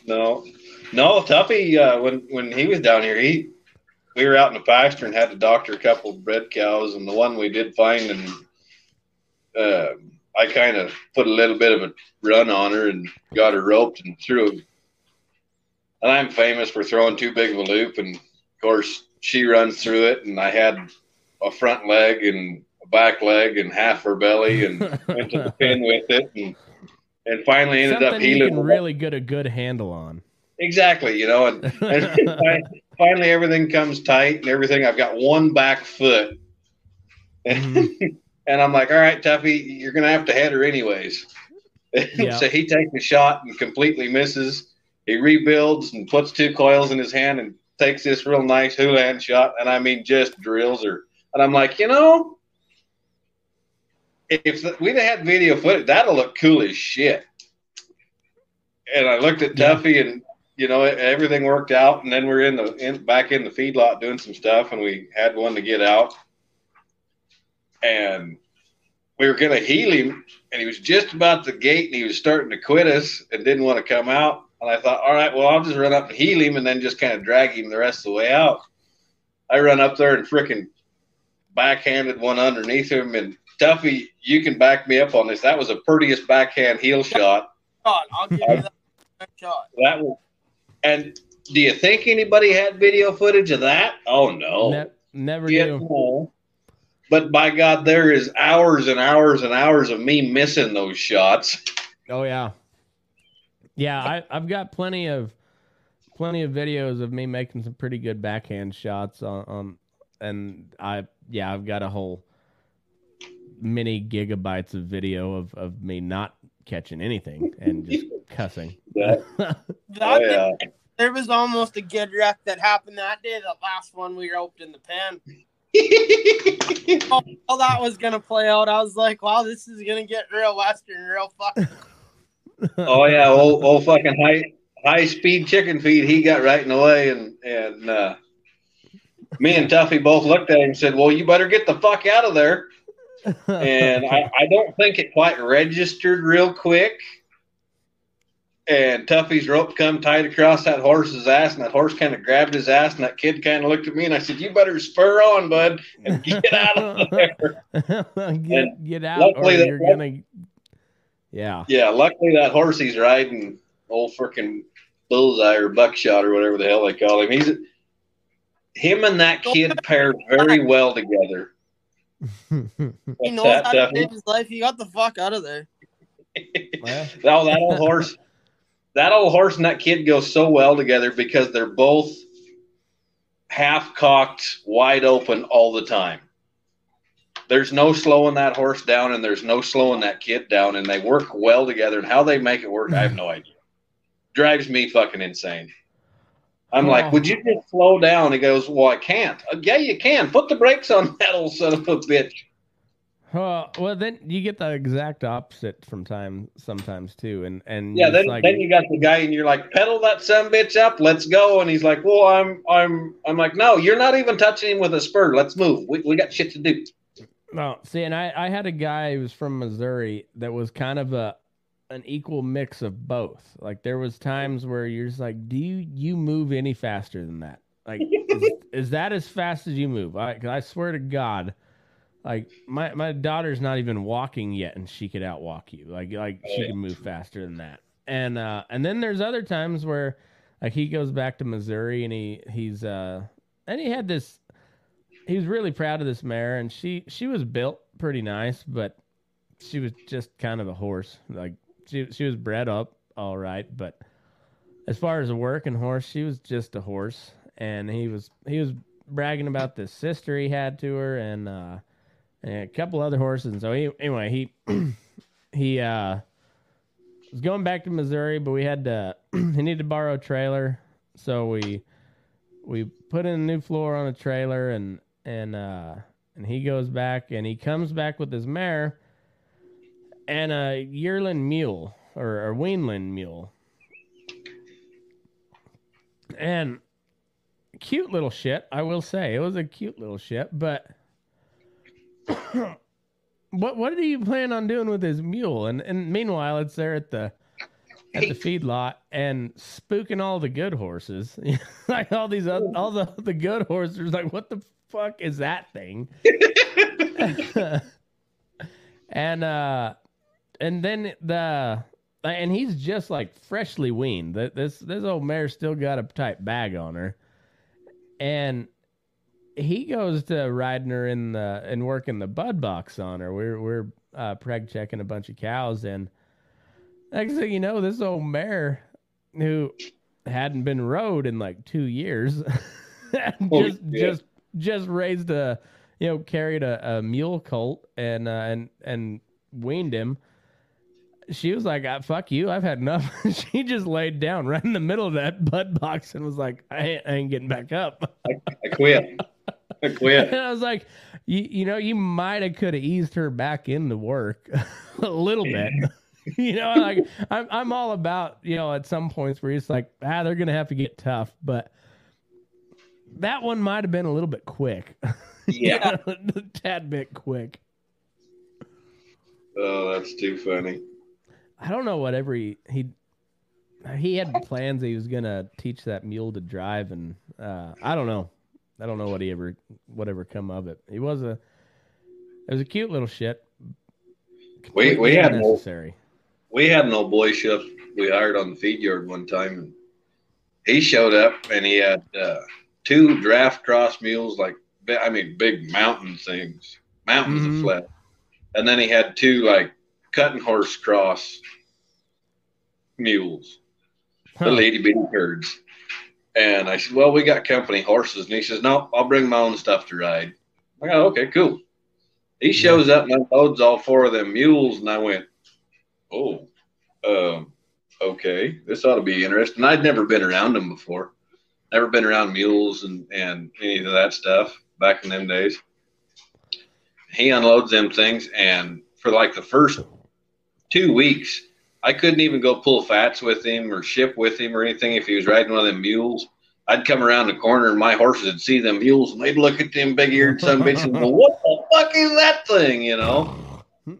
No, no, Tuffy. Uh, when when he was down here, he we were out in the pasture and had to doctor a couple of bred cows, and the one we did find, and uh, I kind of put a little bit of a run on her and got her roped and threw. And I'm famous for throwing too big of a loop, and of course she runs through it, and I had a front leg and a back leg and half her belly, and [LAUGHS] went to the pin with it, and and finally ended up Something you can really get a good handle on. Exactly, you know, and, [LAUGHS] and finally everything comes tight and everything. I've got one back foot, and, Mhm. [LAUGHS] and I'm like, all right, Tuffy, you're gonna have to head her anyways. [LAUGHS] Yeah. so he takes a shot and completely misses. He rebuilds and puts two coils in his hand and takes this real nice Houlihan shot, and I mean just drills her. And I'm like, you know, if we'd have had video footage, that'll look cool as shit. And I looked at Yeah. Tuffy, and you know everything worked out. And then we're in the in, back in the feedlot doing some stuff, and we had one to get out. And we were going to heel him, and he was just about the gate, and he was starting to quit us and didn't want to come out. And I thought, all right, well, I'll just run up and heel him, and then just kind of drag him the rest of the way out. I run up there and freaking backhanded one underneath him, and Tuffy, you can back me up on this. That was the prettiest backhand heel shot. God, I'll give you that shot. That was, and do you think anybody had video footage of that? Oh no, Ne- never do. no. But by God, there is hours and hours and hours of me missing those shots. Oh yeah, yeah. I I've got plenty of plenty of videos of me making some pretty good backhand shots on, on and I yeah I've got a whole many gigabytes of video of of me not catching anything and just [LAUGHS] cussing. That, That oh, yeah. There was almost a good wreck that happened that day. The last one we roped in the pen. [LAUGHS] Oh, that was gonna play out. I was like, wow, this is gonna get real western, real fucking. [LAUGHS] oh yeah, old, old fucking high high speed chicken feed. He got right in the way, and and uh, me and Tuffy both looked at him and said, "Well, you better get the fuck out of there." [LAUGHS] and I, I don't think it quite registered real quick. And Tuffy's rope come tight across that horse's ass, and that horse kind of grabbed his ass, and that kid kind of looked at me, and I said, "You better spur on, bud, and get out of [LAUGHS] there." [LAUGHS] get get out, or luckily that- you're gonna. Yeah. yeah, luckily that horse he's riding, old freaking bullseye or buckshot or whatever the hell they call him. He's him and that kid paired very well together. He knows that, how to save his life. He got the fuck out of there. well, [LAUGHS] that old horse, that old horse and that kid go so well together because they're both half cocked, wide open all the time. There's no slowing that horse down, and there's no slowing that kid down, and they work well together. And how they make it work, I have no idea. Drives me fucking insane. I'm Oh. like, would you just slow down? He goes, well, I can't. "Uh, yeah, you can. Put the brakes on that old son of a bitch. Well, well, then you get the exact opposite from time sometimes too, and and Yeah, then like, then you got the guy and you're like, pedal that son bitch up, let's go. And he's like, Well, I'm I'm I'm like, No, you're not even touching him with a spur. Let's move. We, we got shit to do. No, see, and I, I had a guy who was from Missouri that was kind of a an equal mix of both. Like there was times where you're just like, do you you move any faster than that? Like, is, [LAUGHS] is that as fast as you move? I I swear to God, like my my daughter's not even walking yet, and she could outwalk you. Like like she can move faster than that. And uh and then there's other times where like he goes back to Missouri and he he's uh and he had this he was really proud of this mare and she she was built pretty nice but she was just kind of a horse like she she was bred up all right but as far as a working horse she was just a horse and he was he was bragging about this sister he had to her and uh and a couple other horses. And so he, anyway he [CLEARS THROAT] he uh was going back to Missouri but we had to [CLEARS THROAT] he needed to borrow a trailer. So we we put in a new floor on a trailer and and uh and he goes back and he comes back with his mare and a yearling mule or a weanling mule. And cute little shit i will say. It was a cute little shit but [COUGHS] what what do you plan on doing with his mule? And and meanwhile it's there at the at the feedlot and spooking all the good horses. [LAUGHS] Like all these other, all the the good horses like what the fuck is that thing? [LAUGHS] [LAUGHS] And uh and then the and he's just like freshly weaned. Th- this this old mare still got a tight bag on her. And he goes to riding her in the and working the bud box on her. We're we're uh preg checking a bunch of cows and next thing you know this old mare who hadn't been rode in like two years [LAUGHS] just just just raised a you know carried a, a mule colt and uh, and and weaned him. She was like "Ah, fuck you. I've had enough. [LAUGHS] She just laid down right in the middle of that bud box and was like i ain't, I ain't getting back up. I quit. [LAUGHS] [LAUGHS] I quit. and i was like you, you know you might have could have eased her back into work [LAUGHS] a little bit [LAUGHS] you know like I'm, I'm all about you know at some points where it's like ah they're gonna have to get tough but that one might have been a little bit quick Yeah. a tad bit quick Oh, that's too funny. I don't know whatever he he he had plans he was gonna teach that mule to drive, and uh, I don't know. I don't know what he ever whatever come of it. He was a it was a cute little shit. We we had no, unnecessary. we had an old boy chef we hired on the feed yard one time, and he showed up and he had uh, two draft cross mules, like I mean big mountain things, mountains Mhm. of flesh, and then he had two like cutting horse cross mules. the lady bitty herds. And I said, Well, we got company horses. And he says, No, I'll bring my own stuff to ride. I go, Okay, cool. He shows up and unloads all four of them mules. And I went, Oh, um, okay, this ought to be interesting. I'd never been around them before, never been around mules and, and any of that stuff back in them days. He unloads them things. And for like the first two weeks, I couldn't even go pull fats with him or ship with him or anything if he was riding one of them mules. I'd come around the corner and my horses would see them mules and they'd look at them big eared son bitches and go, What the fuck is that thing? You know?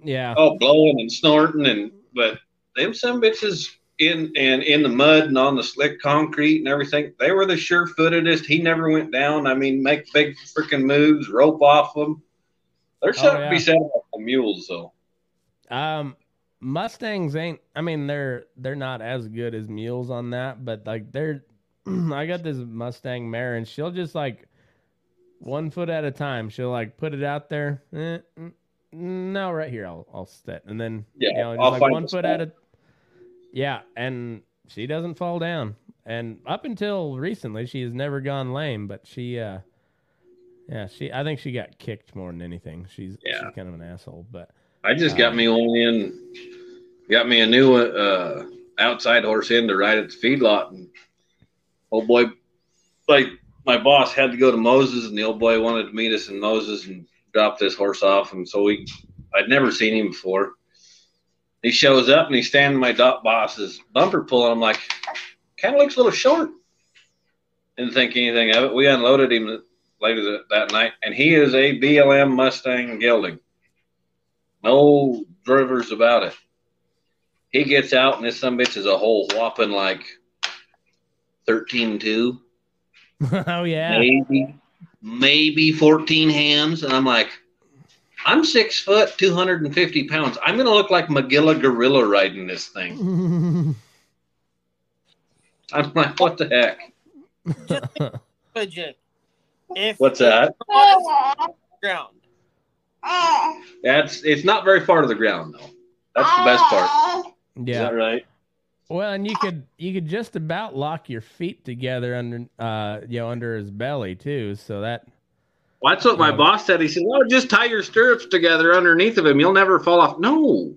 Yeah. Oh, blowing and snorting and but them some bitches in and in the mud and on the slick concrete and everything, they were the sure footedest. He never went down. I mean, make big freaking moves, rope off them. There's Oh, something to be said about the mules though. Um, Mustangs ain't. I mean, they're they're not as good as mules on that, but like they're. [CLEARS THROAT] I got this Mustang mare, and she'll just like one foot at a time. She'll like put it out there. Eh, mm, no, right here. I'll I'll sit, and then Yeah, you know, just I'll like one foot spot. at a. Yeah, and she doesn't fall down, and up until recently, she has never gone lame. But she, uh yeah, she. I think she got kicked more than anything. She's Yeah. she's kind of an asshole, but. I just got Um, me one in, got me a new uh, outside horse in to ride at the feedlot, and old boy, like my boss had to go to Moses, and the old boy wanted to meet us in Moses and drop this horse off, and so we, I'd never seen him before. He shows up and he's standing in my dot boss's bumper pull, and I'm like, kind of looks a little short. Didn't think anything of it. We unloaded him later that, that night, and he is a BLM Mustang gelding. No drivers about it. He gets out, and this some bitch is a whole whopping like 13.2, [LAUGHS] oh yeah. maybe, maybe 14 hams. And I'm like, I'm six foot, 250 pounds. I'm going to look like Magilla Gorilla riding this thing. [LAUGHS] I'm like, what the heck? [LAUGHS] Fidget. If What's that? ground. That's it's not very far to the ground though. That's the best part. Is yeah. that right? Well, and you could you could just about lock your feet together under uh you know under his belly too. So that Well, that's what my Yeah. boss said. He said, "Well, just tie your stirrups together underneath of him. You'll never fall off." No,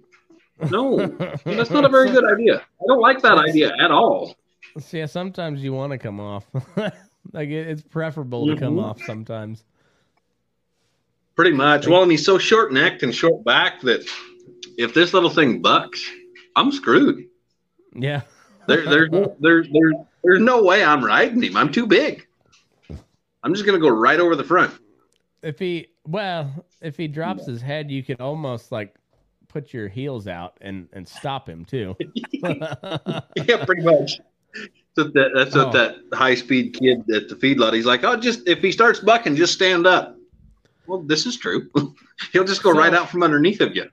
no, [LAUGHS] that's not a very good idea. I don't like that idea at all. So, yeah, sometimes you want to come off. [LAUGHS] like it, it's preferable to come Mhm. off sometimes. Pretty much. Well, and he's so short necked and short back that if this little thing bucks, I'm screwed. Yeah. There, there's no, [LAUGHS] there, there, there's no way I'm riding him. I'm too big. I'm just gonna go right over the front. if he well, if he drops his head, you can almost like put your heels out and and stop him too. [LAUGHS] [LAUGHS] yeah, pretty much. That's what that, that's what Oh. that high speed kid at the feedlot. He's like, oh, just if he starts bucking, just stand up. Well, this is true. [LAUGHS] He'll just go So- right out from underneath of you.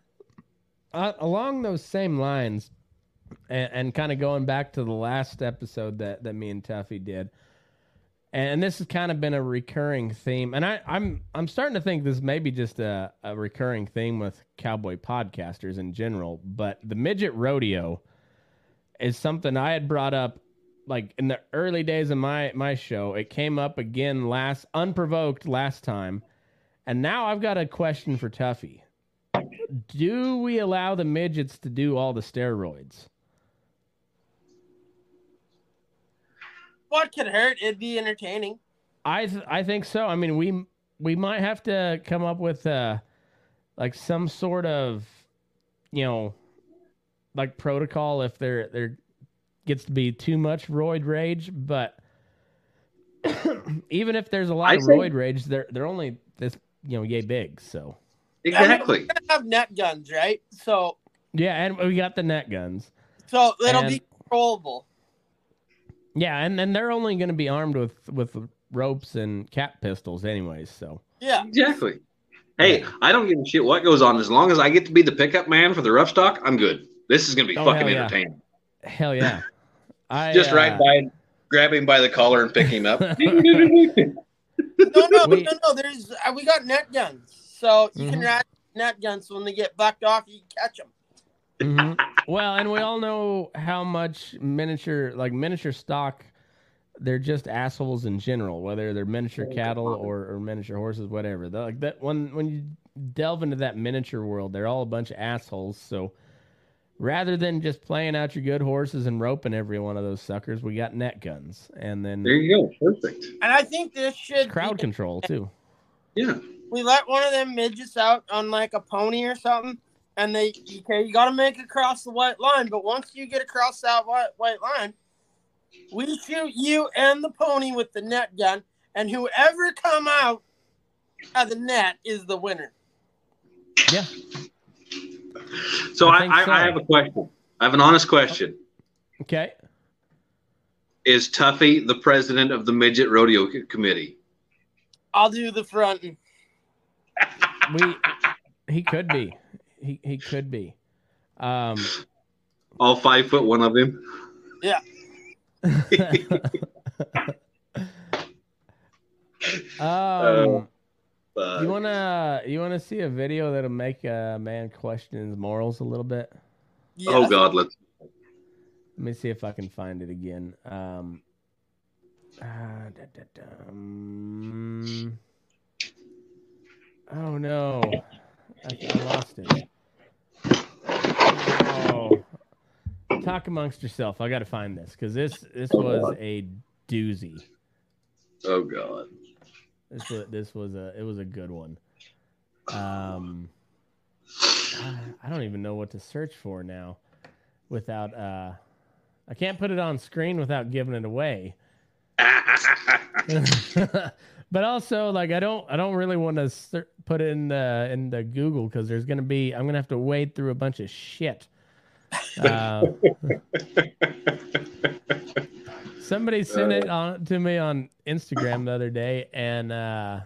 uh, along those same lines, and, and kind of going back to the last episode that, that me and Tuffy did, and this has kind of been a recurring theme, and I, I'm I'm starting to think this may be just a, a recurring theme with cowboy podcasters in general, but the midget rodeo is something I had brought up like in the early days of my my show. It came up again last unprovoked last time, and now I've got a question for Tuffy do we allow the midgets to do all the steroids? What could hurt? It'd be entertaining. I th- I think so. I mean, we we might have to come up with uh like some sort of you know like protocol if there there gets to be too much roid rage, but [CLEARS THROAT] even if there's a lot I of think- roid rage, they're they're only this you know yay big. So Exactly. We're gonna have net guns, right? So, Yeah, and we got the net guns. so it'll And- be controllable. Yeah, and then they're only going to be armed with with ropes and cap pistols, anyways. So Yeah. Exactly. Hey, I don't give a shit what goes on as long as I get to be the pickup man for the rough stock. I'm good. This is gonna be Oh, fucking hell yeah. entertaining. hell yeah, [LAUGHS] I Just uh, ride by, grab him by the collar, and pick him up. [LAUGHS] [LAUGHS] No, no, We- no, no. There's uh, we got net guns, so you can Mhm. ride net guns. So when they get bucked off, you can catch them. Mhm. Well, and we all know how much miniature, like miniature stock, they're just assholes in general. Whether they're miniature cattle or, or miniature horses, whatever. They're like that when when you delve into that miniature world, they're all a bunch of assholes. So rather than just playing out your good horses and roping every one of those suckers, we got net guns, and then there you go. Perfect. And I think this should crowd be- control too. Yeah. we let one of them midgets out on like a pony or something, and they okay, you got to make it across the white line. But once you get across that white white line, we shoot you and the pony with the net gun, and whoever come out of the net is the winner. Yeah, So I I, so. I have a question. I have an honest question. okay. Is Tuffy the president of the midget rodeo c- committee? I'll do the front. [LAUGHS] We he could be, he he could be. Um, All five foot one of him. Yeah. [LAUGHS] [LAUGHS] um, Uh, you wanna you wanna see a video that'll make a man question his morals a little bit? Yeah. Oh God, let's. Let me see if I can find it again. Um, uh, da, da, da, um, oh no, I, I lost it. Oh, talk amongst yourself. I got to find this because this this was a doozy. Oh God. This was this was a it was a good one. Um, I, I don't even know what to search for now, without uh, I can't put it on screen without giving it away. [LAUGHS] but also, like I don't I don't really want to ser- put it in the in the Google because there's gonna be I'm gonna have to wade through a bunch of shit. Uh, [LAUGHS] [LAUGHS] Somebody sent it on to me on Instagram the other day, and uh,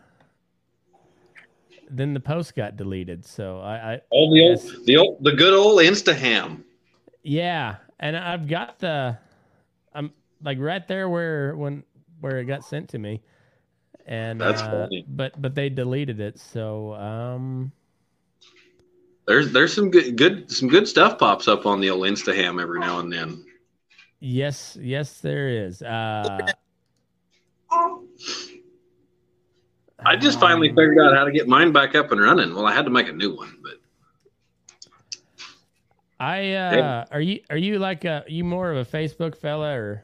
then the post got deleted. So I, I oh, the old, the old, the good old Instaham. yeah, and I've got the, I'm like right there where when where it got sent to me, and That's uh, funny. but but they deleted it. So um, There's there's some good good some good stuff pops up on the old Instaham every now and then. Yes, yes, there is. Uh, I just finally um, figured out how to get mine back up and running. Well, I had to make a new one, but I uh, Yeah. are you are you like a you more of a Facebook fella or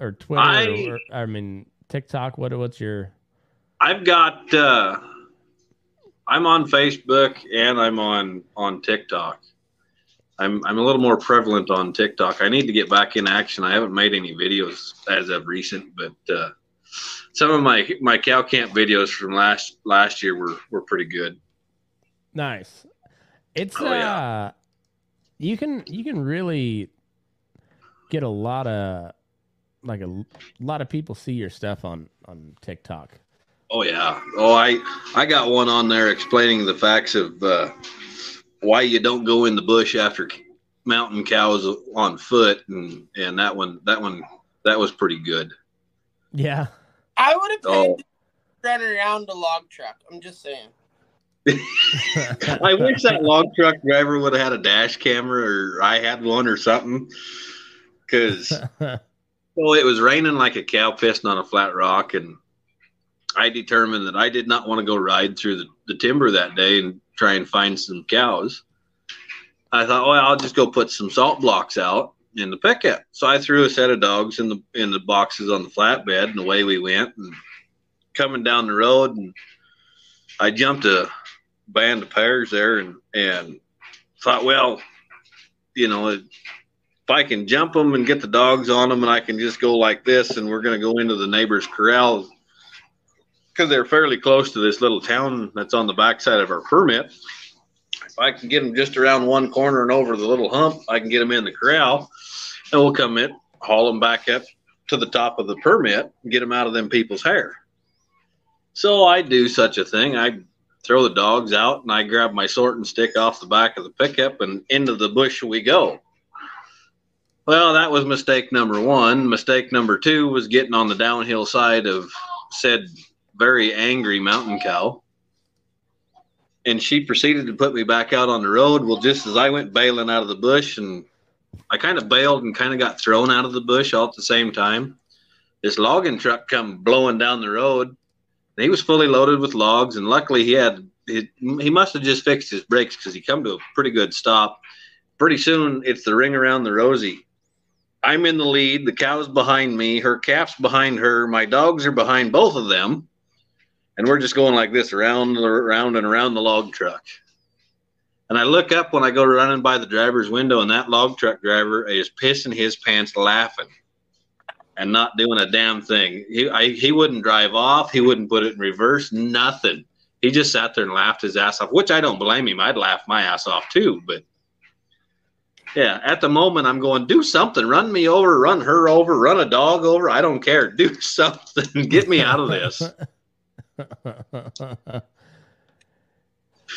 or Twitter I- or, I mean TikTok? What what's your I've got uh I'm on Facebook and I'm on on TikTok. I'm I'm a little more prevalent on TikTok. I need to get back in action. I haven't made any videos as of recent, but uh some of my my cow camp videos from last last year were were pretty good. nice? It's Oh, uh, yeah. you can you can really get a lot of like a lot of people see your stuff on on TikTok. Oh yeah. Oh, I I got one on there explaining the facts of uh, why you don't go in the bush after mountain cows on foot, and and that one that one that was pretty good. Yeah. I would have paid Oh. to run around a log truck. I'm just saying. [LAUGHS] I wish that log truck driver would have had a dash camera, or I had one, or something. Because [LAUGHS] well, it was raining like a cow pissing on a flat rock, and I determined that I did not want to go ride through the, the timber that day and try and find some cows. I thought, well, I'll just go put some salt blocks out in the pickup. So I threw a set of dogs in the in the boxes on the flatbed, and away we went. And coming down the road, and I jumped a band of pears there, and and thought, well, you know, if I can jump them and get the dogs on them, and I can just go like this, and we're going to go into the neighbor's corral. Because they're fairly close to this little town that's on the backside of our permit. If I can get them just around one corner and over the little hump, I can get them in the corral, and we'll come in, haul them back up to the top of the permit, get them out of them people's hair. So I do such a thing. I throw the dogs out, and I grab my sorting stick off the back of the pickup, and into the bush we go. Well, that was mistake number one. Mistake number two was getting on the downhill side of said very angry mountain cow. And she proceeded to put me back out on the road. Well, just as I went bailing out of the bush, and I kind of bailed and kind of got thrown out of the bush all at the same time, this logging truck come blowing down the road. And He was fully loaded with logs, and luckily he had he, must have just fixed his brakes because he come to a pretty good stop. Pretty soon, it's the ring around the rosy I'm in the lead. The cow's behind me. Her calf's behind her. My dogs are behind both of them. And we're just going like this around, and around, and around the log truck. And I look up when I go running by the driver's window, and that log truck driver is pissing his pants laughing and not doing a damn thing. He, I, he wouldn't drive off. He wouldn't put it in reverse. Nothing. He just sat there and laughed his ass off, which I don't blame him. I'd laugh my ass off too. But yeah, at the moment, I'm going, do something. Run me over, run her over, run a dog over. I don't care. Do [LAUGHS] something. Get me out of this. [LAUGHS] [LAUGHS]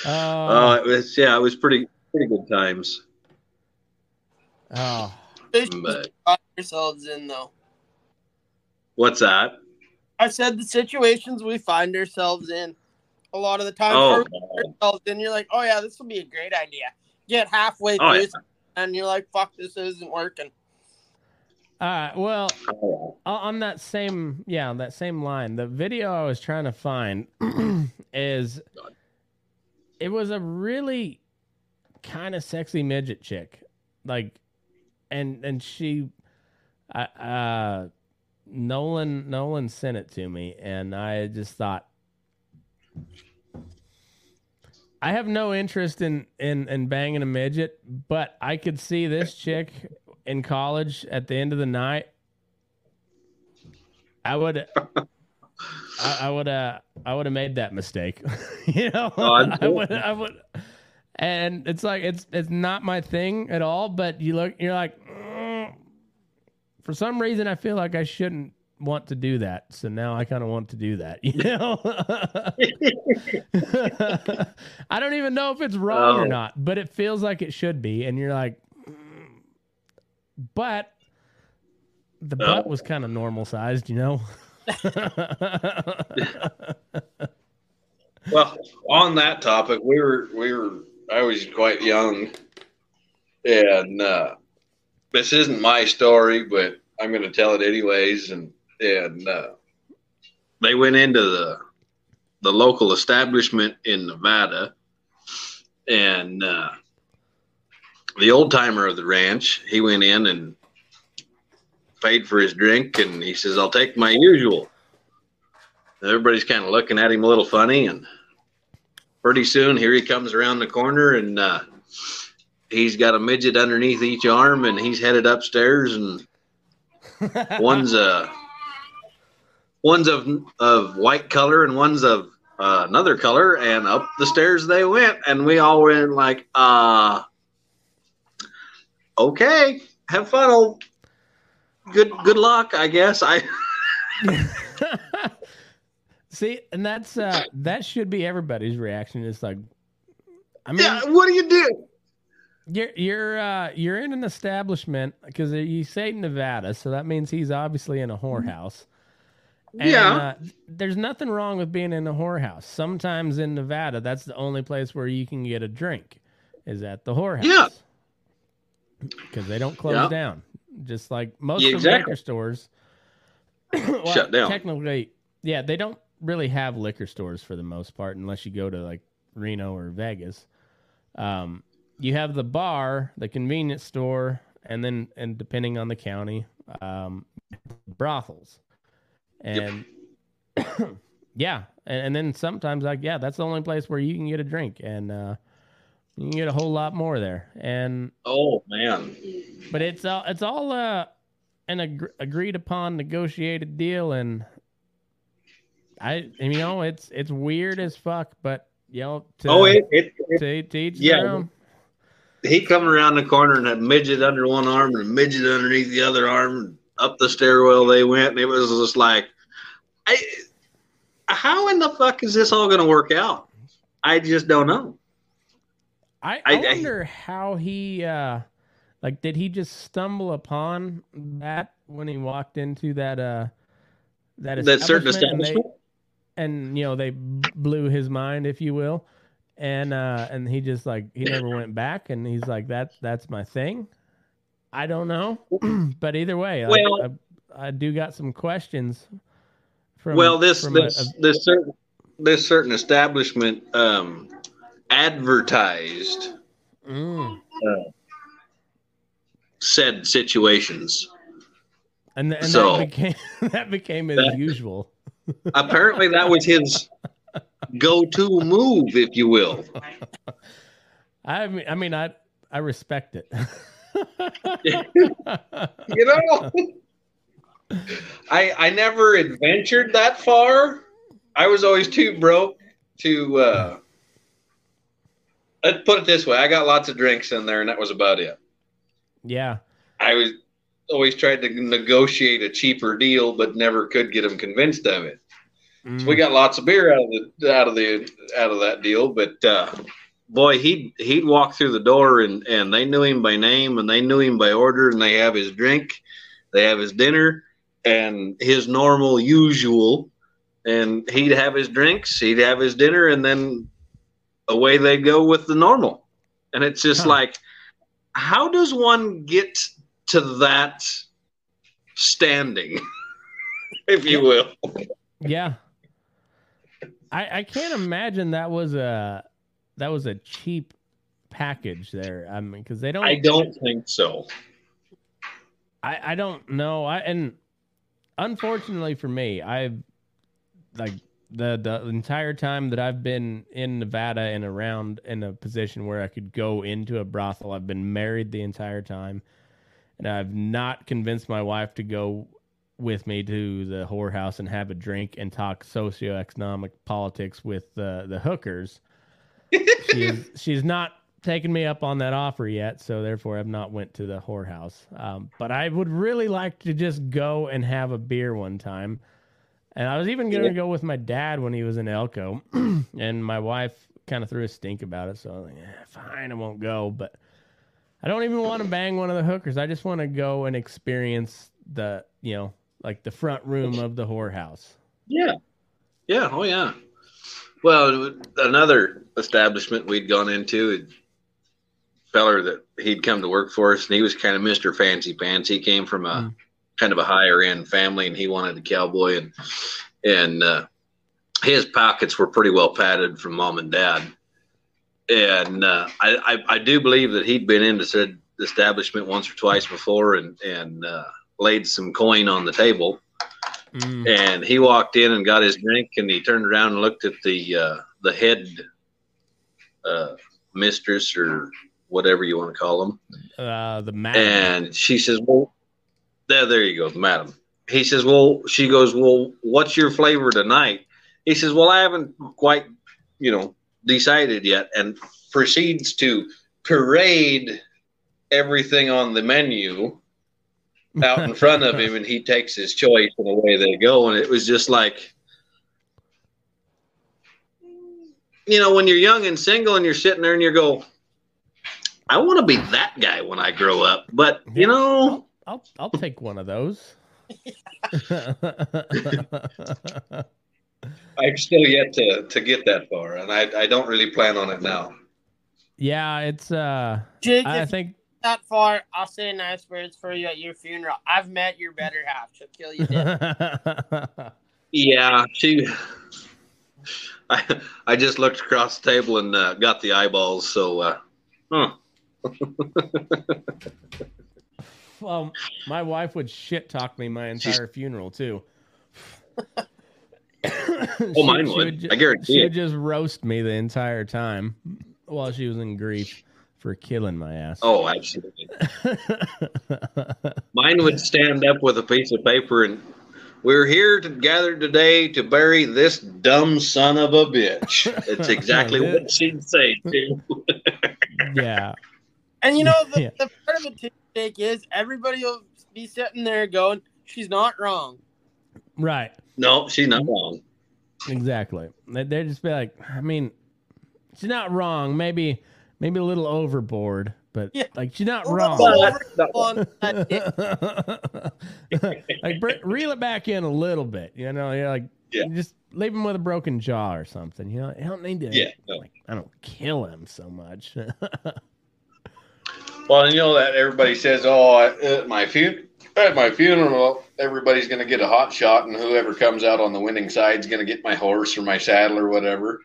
Oh, uh, it was, yeah, it was pretty pretty good times. Oh, but, ourselves in though. What's that? I said the situations we find ourselves in. A lot of the time, oh, ourselves in, you're like, oh yeah, this will be a great idea. Get halfway oh, through, yeah and you're like, "Fuck, this isn't working." Uh, well, on that same, yeah, on that same line, the video I was trying to find [CLEARS THROAT] is it was a really kind of sexy midget chick, like, and and she, uh, Nolan Nolan sent it to me, and I just thought I have no interest in, in in banging a midget, but I could see this chick in college at the end of the night. I would, [LAUGHS] I, I would, uh, I would have made that mistake. [LAUGHS] you know, oh, I [LAUGHS] would, I would, and it's like it's it's not my thing at all. But you look, you're like, mm. for some reason, I feel like I shouldn't want to do that. So now I kind of want to do that. You know, I don't even know if it's wrong oh. or not, but it feels like it should be. And you're like. But the oh. butt was kind of normal sized, you know. [LAUGHS] well, on that topic, we were we were I was quite young, and uh, this isn't my story, but I'm going to tell it anyways. And and uh, they went into the the local establishment in Nevada, and uh, the old timer of the ranch, he went in and paid for his drink, and he says, "I'll take my usual." Everybody's kind of looking at him a little funny, and pretty soon here he comes around the corner, and uh, he's got a midget underneath each arm, and he's headed upstairs, and [LAUGHS] one's a one's of of white color and one's of uh, another color, and up the stairs they went, and we all went like, uh, okay, have fun, old, good good luck, I guess. I [LAUGHS] see, and that's uh, that should be everybody's reaction. It's like, I mean, yeah, what do you do? You're you're uh, you're in an establishment because you say Nevada, so that means he's obviously in a whorehouse. And, yeah. Uh, there's nothing wrong with being in a whorehouse. Sometimes in Nevada, that's the only place where you can get a drink, is at the whorehouse. Yeah. Because they don't close yeah. down. Just like most yeah, exactly. of liquor stores. [COUGHS] well, Shut down. Technically, yeah, they don't really have liquor stores for the most part, unless you go to like Reno or Vegas. Um, you have the bar, the convenience store, and then, and depending on the county, um, brothels. And yep. [COUGHS] yeah, and, and, then sometimes like yeah, that's the only place where you can get a drink, and uh, you can get a whole lot more there. And oh man, but it's all it's all uh, an ag- agreed upon negotiated deal, and I you know it's it's weird as fuck, but you know to, oh, it, it, to, to each yeah. own. he come around the corner and had midget under one arm and a midget underneath the other arm. And up the stairwell they went, and it was just like, I, how in the fuck is this all going to work out? I just don't know. I, I- I I- wonder how he uh like did he just stumble upon that when he walked into that uh that That certain establishment and they- and you know they blew his mind if you will. And uh and he just like he never [LAUGHS] went back and he's like that's that's my thing. I don't know. [CLEARS THROAT] But either way Well- I, I do got some questions from well, this from a- this a- this certain this certain establishment um, advertised Mm. said situations. and, and So- that became [LAUGHS] that became his That- usual Apparently, that was his go-to move, if you will. [LAUGHS] i mean i mean i i respect it [LAUGHS] You know, I I never adventured that far. I was always too broke to. Uh, let's put it this way: I got lots of drinks in there, and that was about it. yeah I was always tried to negotiate a cheaper deal, but never could get them convinced of it. Mm. So we got lots of beer out of the out of the out of that deal, but uh, boy, he'd he'd walk through the door and and they knew him by name and they knew him by order and they have his drink, they have his dinner and his normal usual, and he'd have his drinks, he'd have his dinner, and then away they go with the normal, and it's just Huh. like, how does one get to that standing, [LAUGHS] if you will? Yeah. I I can't imagine that was a that was a cheap package there. I mean, because they don't. I don't think so. I, I don't know. I and unfortunately for me, I've like the the entire time that I've been in Nevada and around in a position where I could go into a brothel, I've been married the entire time, and I've not convinced my wife to go with me to the whorehouse and have a drink and talk socioeconomic politics with the the hookers. [LAUGHS] she's she's not taken me up on that offer yet, so therefore I've not went to the whorehouse. Um, but I would really like to just go and have a beer one time. And I was even going to go with my dad when he was in Elko, [CLEARS THROAT] and my wife kind of threw a stink about it. So I was like, eh, fine, I won't go. But I don't even want to bang one of the hookers. I just want to go and experience the, you know, like the front room of the whorehouse. Yeah. Yeah. Oh, yeah. Well, another establishment we'd gone into, a feller that he'd come to work for us, and he was kind of Mr. Fancy Pants. He came from a Mm. Kind of a higher end family, and he wanted a cowboy, and and uh, his pockets were pretty well padded from mom and dad. And uh, I, I I do believe that he'd been into said establishment once or twice before, and and uh, laid some coin on the table Mm. and he walked in and got his drink and he turned around and looked at the uh, the head uh, mistress or whatever you want to call them Uh, the map. and she says well there there you go madam. He says well she goes well what's your flavor tonight? He says well i haven't quite you know decided yet and proceeds to parade everything on the menu out in front of him and he takes his choice and away they go and it was just like you know when you're young and single and you're sitting there and you go i want to be that guy when i grow up but you know I'll I'll take one of those. [LAUGHS] i've still yet to to get that far and i i don't really plan on it now yeah, it's uh Jake, I if think that far, I'll say nice words for you at your funeral. I've met your better half. She'll kill you [LAUGHS] yeah she [LAUGHS] i i just looked across the table and uh, got the eyeballs so uh huh. Well, my wife would shit talk me my entire funeral too. oh, [LAUGHS] mine would. I guarantee She it. would just roast me the entire time while she was in grief for killing my ass. oh absolutely Mine would stand up with a piece of paper and We're here to gather today to bury this dumb son of a bitch. That's [LAUGHS] exactly what she'd say too. [LAUGHS] Yeah. And you know, the, Yeah. the part of the take is everybody will be sitting there going, "She's not wrong." Right. No, she's not wrong. Exactly. They they just be like, I mean, she's not wrong. Maybe maybe a little overboard, but Yeah. like she's not wrong. that's on that dick. like br- reel it back in a little bit, you know. You're like, Yeah. just leave him with a broken jaw or something. You know, you don't need to. Yeah, no. like, I don't kill him so much. [LAUGHS] Well, you know that everybody says, "Oh, at my fu- at my funeral, everybody's going to get a hot shot, and whoever comes out on the winning side is going to get my horse or my saddle or whatever."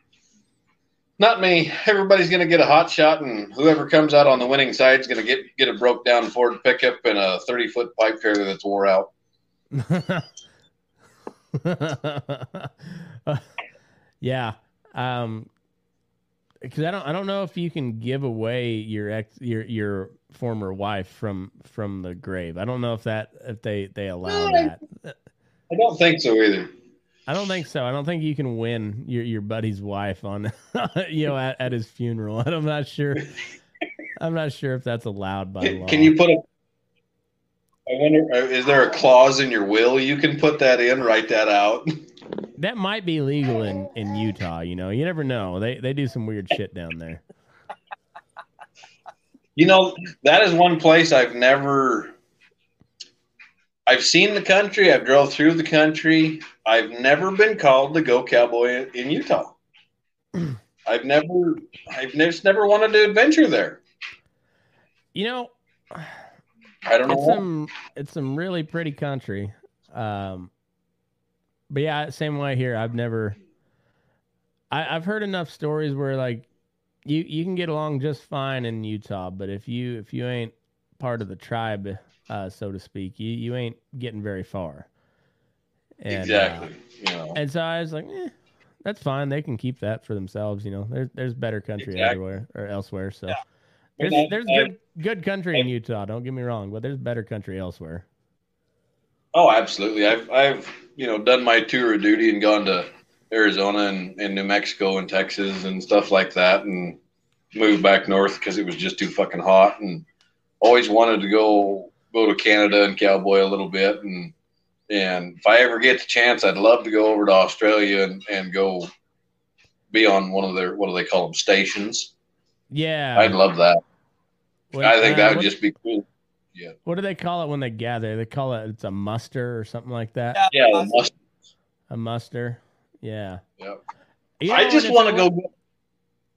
Not me. Everybody's going to get a hot shot, and whoever comes out on the winning side is going to get get a broke down Ford pickup and a thirty foot pipe trailer that's wore out. [LAUGHS] yeah. Um because I don't I don't know if you can give away your ex your your former wife from from the grave. I don't know if that if they they allow No, that. I don't think so either. I don't think so. I don't think you can win your your buddy's wife on [LAUGHS] you know at, at his funeral. [LAUGHS] I'm not sure. I'm not sure if that's allowed by Can, law. can you put a? I wonder, uh, is there a clause in your will you can put that in, write that out? [LAUGHS] That might be legal in in Utah. You know, you never know. They they do some weird shit down there. You know, that is one place I've never. I've seen the country. I've drove through the country. I've never been called to go cowboy in Utah. [CLEARS THROAT] I've never, I've just never wanted to adventure there. You know, I don't know. it's some it's some really pretty country. Um, but yeah, same way here. I've never. I, I've heard enough stories where like you you can get along just fine in Utah, but if you if you ain't part of the tribe, uh, so to speak, you you ain't getting very far. And, uh, exactly. you know. and so I was like, eh, that's fine. They can keep that for themselves. You know, there's there's better country Exactly. everywhere or elsewhere. So Yeah. there's there's good good country in Utah. Don't get me wrong, but there's better country elsewhere. Oh, absolutely. I've I've you know done my tour of duty and gone to Arizona and, and New Mexico and Texas and stuff like that, and moved back north because it was just too fucking hot, and always wanted to go go to Canada and cowboy a little bit, and and if I ever get the chance, I'd love to go over to Australia and, and go be on one of their what do they call them stations. Yeah, I'd love that. I think uh, that would what- just be cool. What do they call it when they gather? They call it it's a muster or something like that. Yeah, the must- A muster. Yeah. Yep. You I just want to go.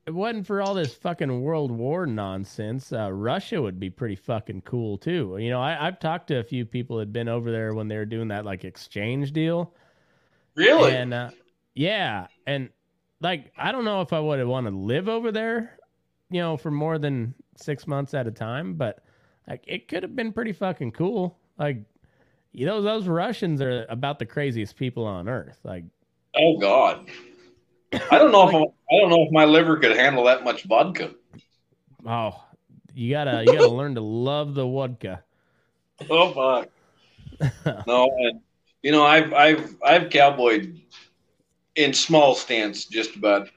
it wasn't for all this fucking World War nonsense, uh, Russia would be pretty fucking cool too. You know, I, I've talked to a few people that'd been over there when they were doing that like exchange deal. Really? And uh, yeah, and like I don't know if I would have want to live over there, you know, for more than six months at a time, but like it could have been pretty fucking cool. Like, you know, those Russians are about the craziest people on earth. Like, Oh God. I don't know if I, I don't know if my liver could handle that much vodka. oh, you gotta you gotta learn to love the vodka. Oh fuck. No, and you know I've I've I've cowboyed in small stints just about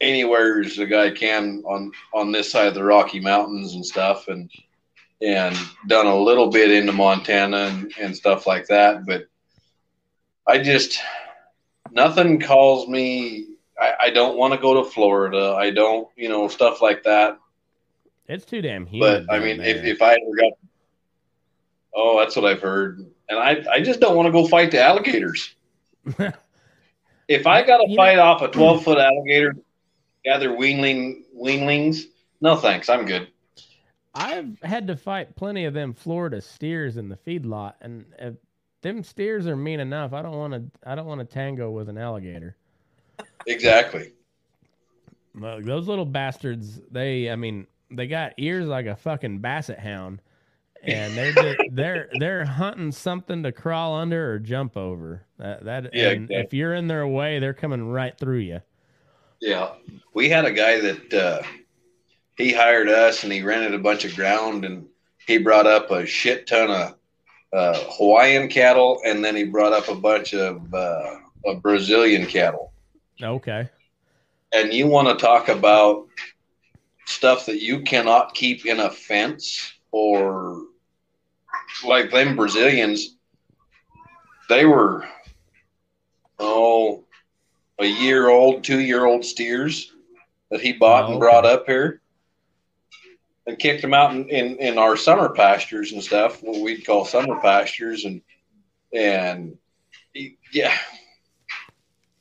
anywhere as a guy can on on this side of the Rocky Mountains and stuff, and and done a little bit into Montana and, and stuff like that. But I just nothing calls me. I, I don't want to go to Florida. I don't, you know, stuff like that. It's too damn But. I mean, if, there. if I ever got, oh, that's what I've heard, and I I just don't want to go fight the alligators. [LAUGHS] If I got to fight off a twelve foot alligator, gather weanling weanlings, no thanks, I'm good. I've had to fight plenty of them Florida steers in the feedlot, and if them steers are mean enough, I don't want to. I don't want to tango with an alligator. Exactly. Look, those little bastards. They, I mean, they got ears like a fucking basset hound, and they're just, [LAUGHS] they're they're hunting something to crawl under or jump over. That that Yeah, and exactly. if you're in their way, they're coming right through you. Yeah, we had a guy that uh, he hired us, and he rented a bunch of ground, and he brought up a shit ton of uh, Hawaiian cattle, and then he brought up a bunch of, uh, of Brazilian cattle. Okay. And you want to talk about stuff that you cannot keep in a fence or like them Brazilians, they were oh a year old, two year old steers that he bought Oh, and brought okay. up here and kicked them out in, in, in our summer pastures and stuff, what we'd call summer pastures and and yeah.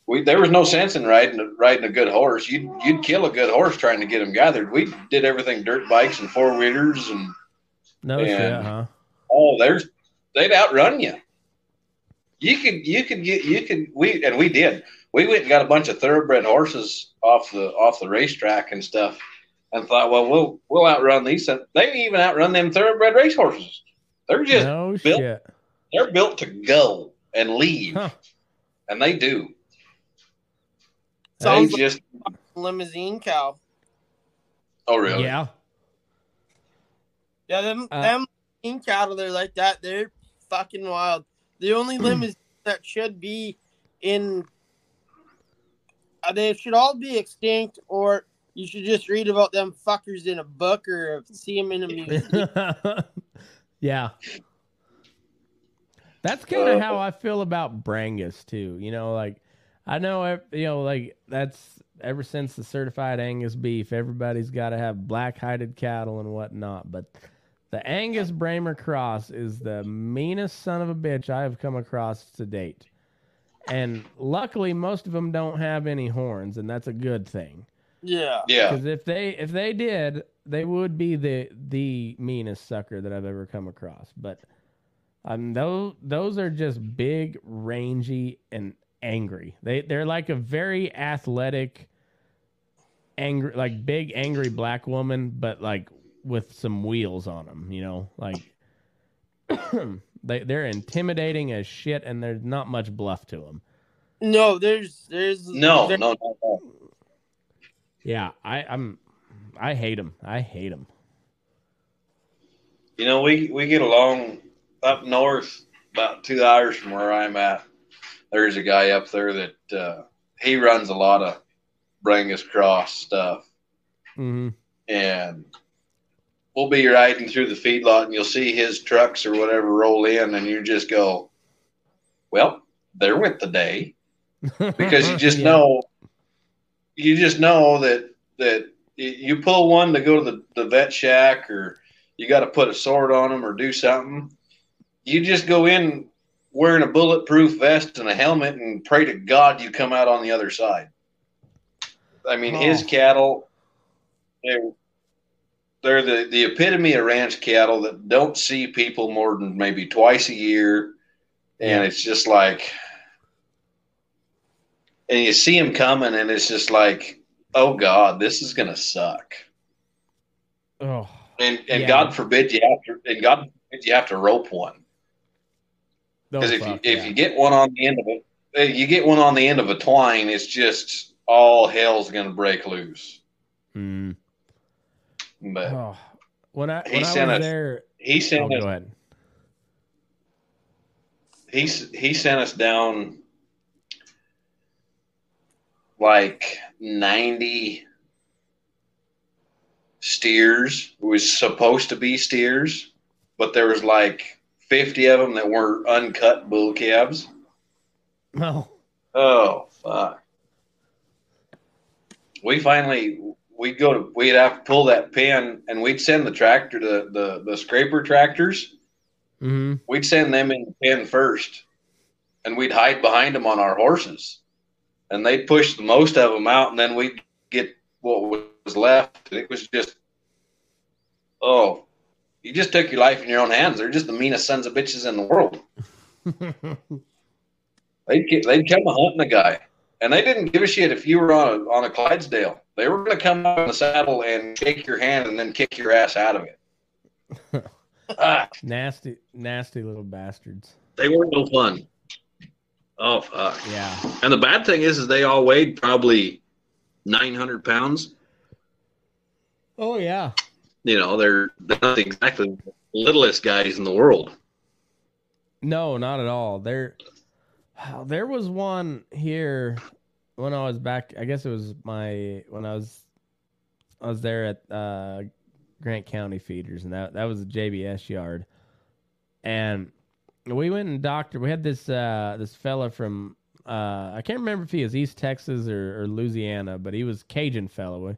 We, there was no sense in riding a- riding a good horse. You'd you'd kill a good horse trying to get him gathered. We did everything dirt bikes and four wheelers and No And- shit, huh? Oh, there's they'd outrun you. You could you could get you could we and we did. We went and got a bunch of thoroughbred horses off the off the racetrack and stuff, and thought, well, we'll we'll outrun these. They even outrun them thoroughbred race horses. They're just no built- shit. they're built to go and leave, Huh. and they do. They Sounds like just a Limousin cow. oh really? Yeah. Yeah, them Uh, them Limousin cattle, they're like that. They're fucking wild. The only [CLEARS THROAT] limousine that should be in, uh, they should all be extinct, or you should just read about them fuckers in a book or see them in a [LAUGHS] museum. yeah. That's kind of Uh, how I feel about Brangus too. You know, like I know, you know, like that's ever since the certified Angus beef, everybody's got to have black hided cattle and whatnot. But the Angus Brahma cross is the meanest son of a bitch I have come across to date. And luckily, most of them don't have any horns, and that's a good thing. Yeah. Yeah. Because if they if they did, they would be the the meanest sucker that I've ever come across. But um, those those are just big, rangy, and angry. They they're like a very athletic, angry, like big angry black woman, but like with some wheels on them. You know, like [CLEARS THROAT] they they're intimidating as shit, and there's not much bluff to them. No, there's there's No, there- no, no, no. Yeah, I I'm I hate him. I hate him. You know, we we get along up north, about two hours from where I'm at. There's a guy up there that uh, he runs a lot of Brangus Cross stuff, hmm and we'll be riding through the feedlot, and you'll see his trucks or whatever roll in, and you just go, "Well, there went the day," [LAUGHS] because you just Yeah. know, you just know that that you pull one to go to the, the vet shack or you got to put a sword on them or do something. You just go in wearing a bulletproof vest and a helmet and pray to God you come out on the other side. I mean, his Oh. cattle, they're, they're the, the epitome of ranch cattle that don't see people more than maybe twice a year. And it's just like, and you see him coming, and it's just like, oh God, this is gonna suck. Oh, And and Yeah. God forbid you have to, and God forbid you have to rope one. because if you if yeah. you get one on the end of it, you get one on the end of a twine, it's just all hell's gonna break loose. Mm. But Oh. When I He when I was sent us- there, he oh, sent go us ahead. he he sent us down like 90 steers. It was supposed to be steers but there was like 50 of them that were uncut bull calves. Oh, oh fuck. We finally we'd go to we'd have to pull that pin and we'd send the tractor the the, the scraper tractors. Mm-hmm. we'd send them in the pen first and we'd hide behind them on our horses and they pushed the most of them out and then we'd get what was left. It was just oh you just took your life in your own hands. They're just the meanest sons of bitches in the world. [LAUGHS] They'd, they'd come a hunting a guy and they didn't give a shit if you were on a, on a clydesdale. They were going to come out in the saddle and shake your hand and then kick your ass out of it. [LAUGHS] Ah, nasty, nasty little bastards. they were no fun oh fuck Yeah. And the bad thing is, is they all weighed probably 900 pounds. Oh yeah. You know, they're, they're not exactly the littlest guys in the world. No, not at all. There, there was one here when I was back. I guess it was my when I was, I was there at uh, Grant County Feeders, and that that was a JBS yard, and we went and doctor. We had this uh, this fella from uh, I can't remember if he was East Texas or, or Louisiana, but he was Cajun fellow.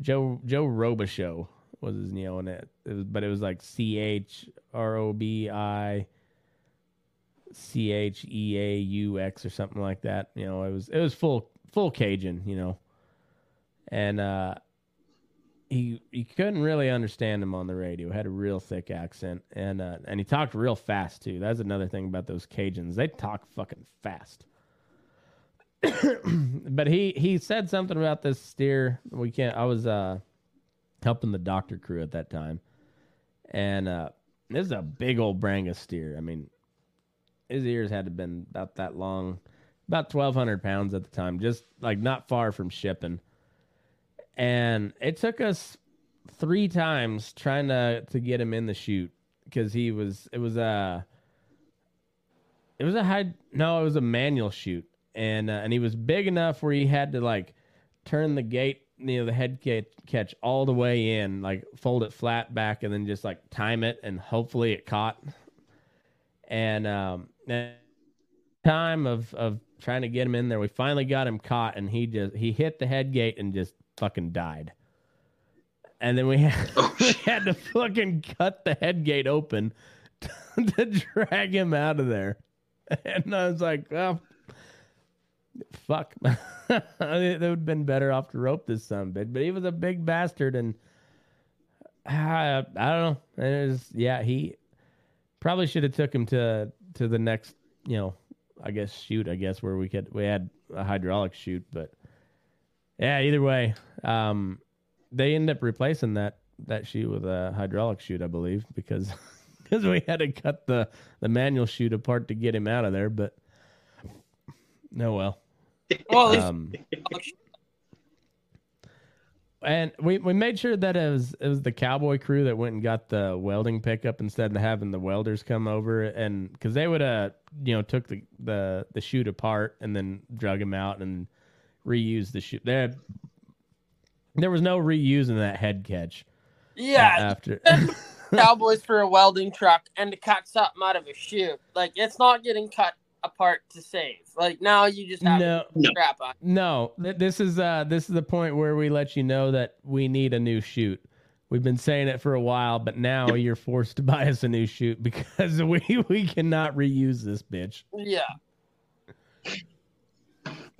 Joe Joe Robichaux was his name on it. but it was like C H R O B I C H E A U X or something like that. You know, it was it was full full Cajun, you know. And uh he he couldn't really understand him on the radio. Had a real thick accent and uh and he talked real fast too. That's another thing about those Cajuns. They talk fucking fast. [COUGHS] but he he said something about this steer. We can't I was uh helping the doctor crew at that time. And uh this is a big old Brangus steer. I mean, his ears had to been about that long, about twelve hundred pounds at the time, just like not far from shipping. And it took us three times trying to to get him in the chute because he was it was a it was a high no it was a manual chute. And uh, and he was big enough where he had to like turn the gate you know the head catch all the way in like fold it flat back and then just like time it and hopefully it caught. And um time of of trying to get him in there we finally got him caught and he just he hit the head gate and just fucking died. And then we had, [LAUGHS] Oh, we had to fucking cut the head gate open to, [LAUGHS] to drag him out of there. And i was like well fuck. [LAUGHS] It would have been better off to rope this son bitch but he was a big bastard and I, I don't know. It was yeah he probably should have took him to to the next you know i guess shoot i guess where we could we had a hydraulic chute but yeah either way um they end up replacing that that chute with a hydraulic chute i believe because [LAUGHS] because we had to cut the the manual chute apart to get him out of there but no well. Well, um and we, we made sure that it was it was the cowboy crew that went and got the welding pickup instead of having the welders come over and because they would uh you know took the the the chute apart and then drug him out and reused the chute. There there was no reusing that head catch uh, yeah, after [LAUGHS] Cowboys for a welding truck and to cut something out of a shoe. Like it's not getting cut apart to save. Like now you just have no No. crap on. No, th- this is uh this is the point where we let you know that we need a new chute. We've been saying it for a while, but now you're forced to [LAUGHS] buy us a new chute because [LAUGHS] we we cannot reuse this bitch. Yeah.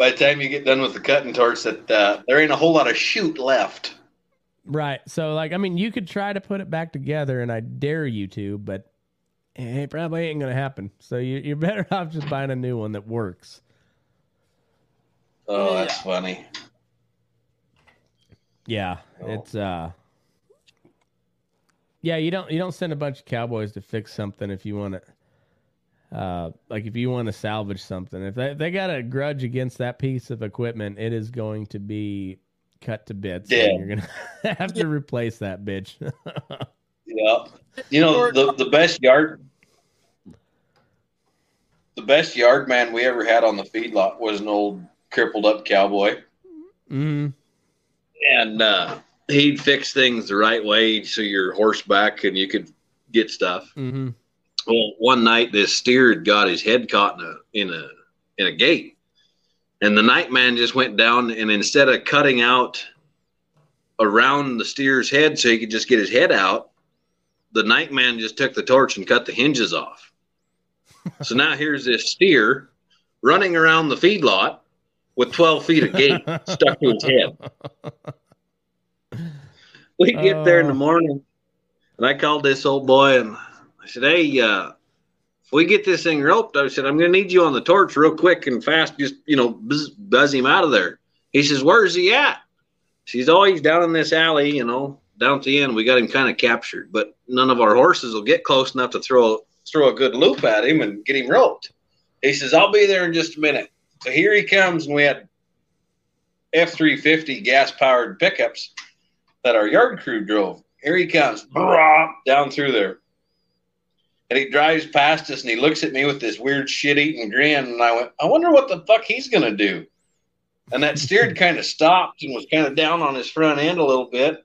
By the time you get done with the cutting torch, that uh, there ain't a whole lot of chute left. Right. So like I mean you could try to put it back together and I dare you to, but it probably ain't gonna happen. So you you're better [LAUGHS] off just buying a new one that works. Oh, that's funny. Yeah, Oh. it's uh Yeah, you don't you don't send a bunch of cowboys to fix something if you want to uh like if you want to salvage something. If they they got a grudge against that piece of equipment, it is going to be cut to bits. and Yeah. You're going [LAUGHS] to have to replace that bitch. [LAUGHS] Yeah. You know, the, the best yard the best yard man we ever had on the feedlot was an old crippled up cowboy. mm And uh, he'd fix things the right way so your horseback and you could get stuff. Mhm. Well, one night this steer had got his head caught in a in a in a gate, and the night man just went down and instead of cutting out around the steer's head so he could just get his head out, the night man just took the torch and cut the hinges off. [LAUGHS] so now here's this steer running around the feedlot with 12 feet of gate stuck to his head. We get there in the Oh. morning, and I called this old boy and I said, "Hey, uh, if we get this thing roped, I said I'm going to need you on the torch real quick and fast. Just you know, buzz, buzz him out of there." He says, "Where's he at?" She's always down in this alley, you know, down at the end. We got him kind of captured, but none of our horses will get close enough to throw throw a good loop at him and get him roped. He says, "I'll be there in just a minute." So here he comes, and we had F three fifty gas powered pickups that our yard crew drove. Here he comes, brah, down through there. And he drives past us and he looks at me with this weird shit eating grin. And I went, I wonder what the fuck he's going to do. And that steer kind of stopped and was kind of down on his front end a little bit.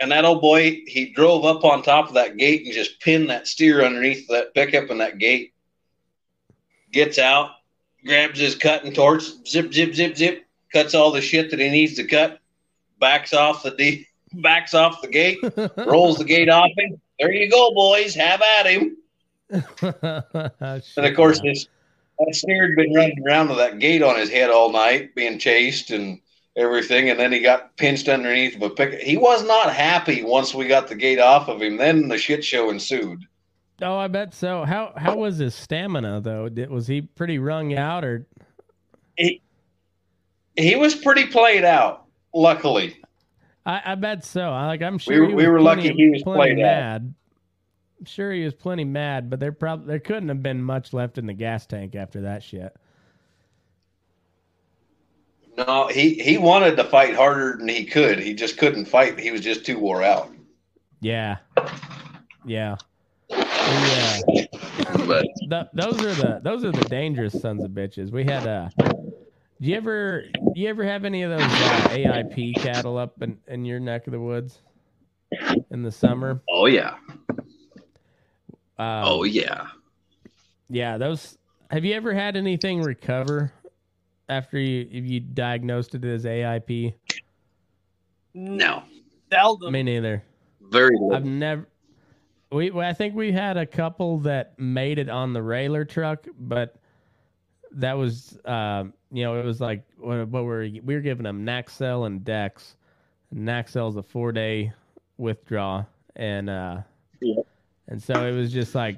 And that old boy, he drove up on top of that gate and just pinned that steer underneath that pickup and that gate. Gets out, grabs his cutting torch, zip, zip, zip, zip, cuts all the shit that he needs to cut, backs off the D, [LAUGHS] backs off the gate, [LAUGHS] rolls the gate off him. There you go, boys. Have at him. [LAUGHS] and of course, this that steer had been running around with that gate on his head all night, being chased and everything. And then he got pinched underneath of a pick. He was not happy once we got the gate off of him. Then the shit show ensued. Oh, I bet so. How how was his stamina though? Did, was he pretty wrung out or? He he was pretty played out. Luckily, I, I bet so. I, like I'm sure we, we were plenty, lucky he was played mad. Out. I'm sure he was plenty mad, but there probably there couldn't have been much left in the gas tank after that shit. No, he he wanted to fight harder than he could. He just couldn't fight. He was just too wore out. Yeah, yeah, yeah. But the, those are the those are the dangerous sons of bitches. We had uh do you ever do you ever have any of those uh, AIP cattle up in, in your neck of the woods in the summer? Oh yeah. Um, oh yeah. Yeah, those. Have you ever had anything recover after you if you diagnosed it as AIP? No. Seldom. Me neither. Very. Little. I've never. We I think we had a couple that made it on the railer truck, but that was um, you know it was like what, what were we were giving them Naxcel and Dex. Naxcel's a four day withdraw, and uh, yeah. And so it was just like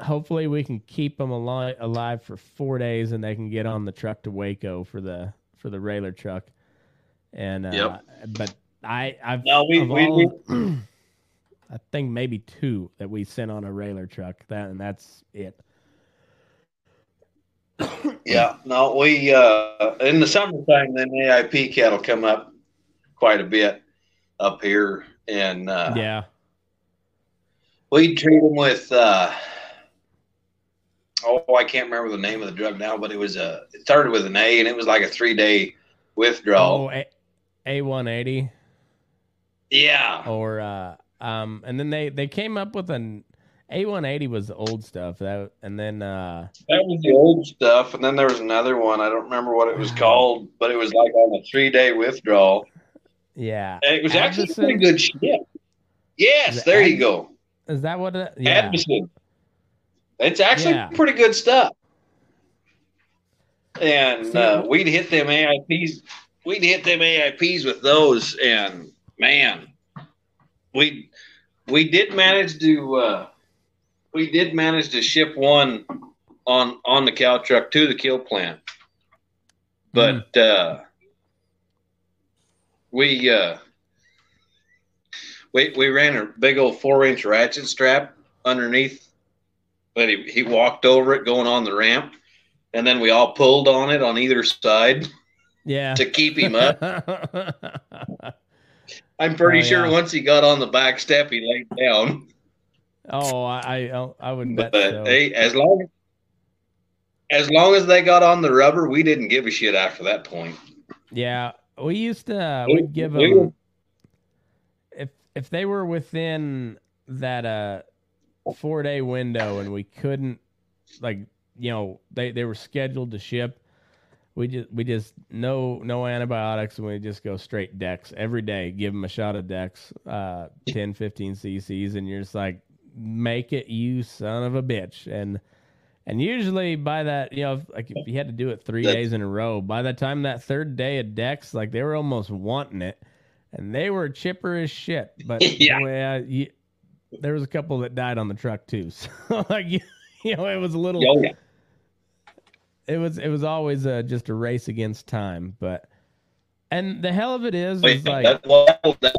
hopefully we can keep them alive alive for four days, and they can get on the truck to Waco for the for the railer truck. And uh, yep. but I I've no, we, we, all, we [CLEARS THROAT] I think maybe two that we sent on a railer truck. That and that's it. [COUGHS] yeah, no, we uh in the summertime then AIP cattle come up quite a bit up here, and uh, yeah, we treat them with uh, oh I can't remember the name of the drug now, but it was a it started with an A and it was like a three day withdrawal. Oh, A one eighty. Yeah. Or uh, um, and then they they came up with an A180 was the old stuff. That and then uh That was the old stuff and then there was another one. I don't remember what it was called, but it was like on a 3-day withdrawal. Yeah. And it was actually pretty good shit. Yes, there Ad- you go. Is that what it yeah. Advocin. It's actually Yeah. pretty good stuff. And uh, we'd hit them AIPs. We'd hit them AIPs with those, and man, we we did manage to uh, we did manage to ship one on on the cow truck to the kill plant, but uh, we uh, we we ran a big old four inch ratchet strap underneath. But he, he walked over it going on the ramp, and then we all pulled on it on either side Yeah. to keep him up. [LAUGHS] I'm pretty Oh, sure yeah. once he got on the back step, he laid down. oh, I I, I would bet But so. hey, as long as long as they got on the rubber, we didn't give a shit after that point. Yeah, we used to uh, We- we'd give them if they were within that uh four day window and we couldn't like you know they they were scheduled to ship. We just we just no no antibiotics and we just go straight Dex every day. Give them a shot of Dex, uh, 10, 15 cc's, and you're just like make it you son of a bitch and. And usually by that, you know, if, like if you had to do it three days in a row, by the time that third day of Dex, like they were almost wanting it, and they were chipper as shit. But [LAUGHS] Yeah. well, you, there was a couple that died on the truck too. [LAUGHS] So like you, you know, it was a little. Oh, yeah. It was it was always uh, just a race against time, but and the hell of it is, is like That- well, that-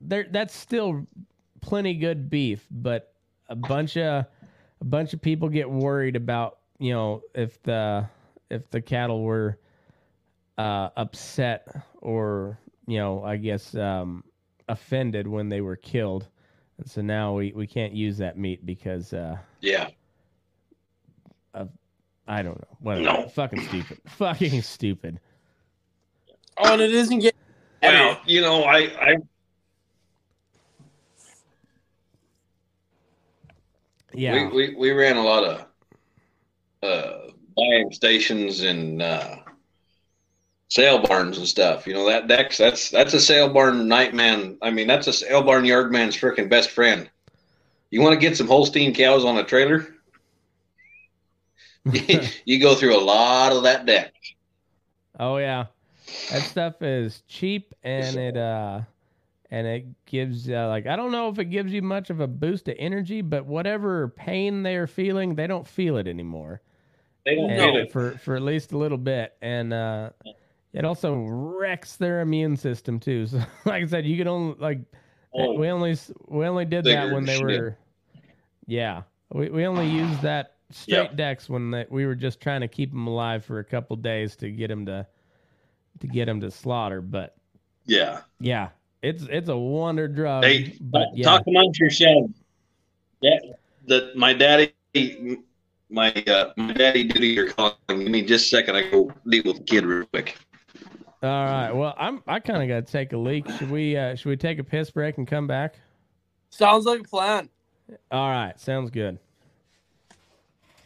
there that's still plenty good beef, but a bunch of a bunch of people get worried about you know if the if the cattle were uh, upset or you know I guess um, offended when they were killed, And so now we, we can't use that meat because uh, Yeah. I don't know. Whatever. No. Fucking stupid. [LAUGHS] Fucking stupid. Oh, and it isn't getting. Well, you know, I, I Yeah. we, we, we ran a lot of uh, buying stations and uh, sale barns and stuff. You know that Dex, that's that's a sale barn nightman. I mean, that's a sale barn yard man's freaking best friend. You want to get some Holstein cows on a trailer? [LAUGHS] [LAUGHS] you go through a lot of that deck. Oh yeah, that stuff is cheap and it uh and it gives uh, like I don't know if it gives you much of a boost of energy, but whatever pain they're feeling, they don't feel it anymore. They don't get it. for for at least a little bit, and uh, it also wrecks their immune system too. [LAUGHS] So like I said, you can only like Oh, we only we only did that when they shit. were yeah we we only used [SIGHS] that straight Yeah. Dex when they, we were just trying to keep them alive for a couple days to get them to to get them to slaughter but yeah. yeah it's it's a wonder drug Hey, but yeah talk amongst yourselves. Yeah, that my daddy, my uh, my daddy duty are calling. Give me just a second. I go deal with the kid real quick. All right. Well i'm i kind of got to take a leak. Should we uh should we take a piss break and come back? Sounds like a plan. all right. Sounds good.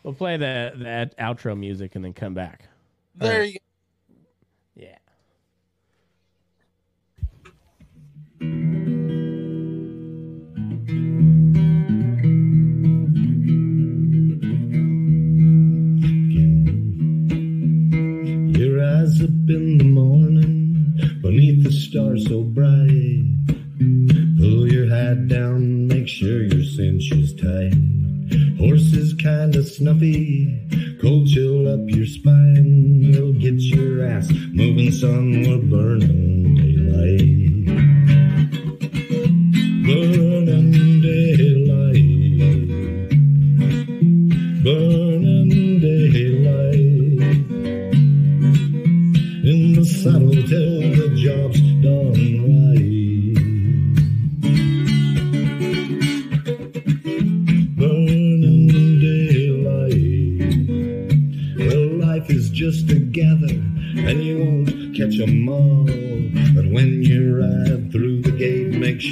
We'll play the that outro music and then come back. There right. you go. yeah. Your eyes up in the morning beneath the stars so bright. Pull your hat down, make sure your cinch is tight. Horses kinda snuffy, cold chill up your spine. We'll get your ass moving, son. We're burning daylight.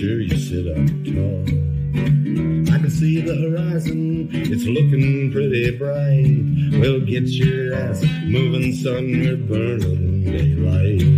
Sure you sit up tall. I can see the horizon, it's looking pretty bright. Well, get your ass moving, son, we're burning daylight.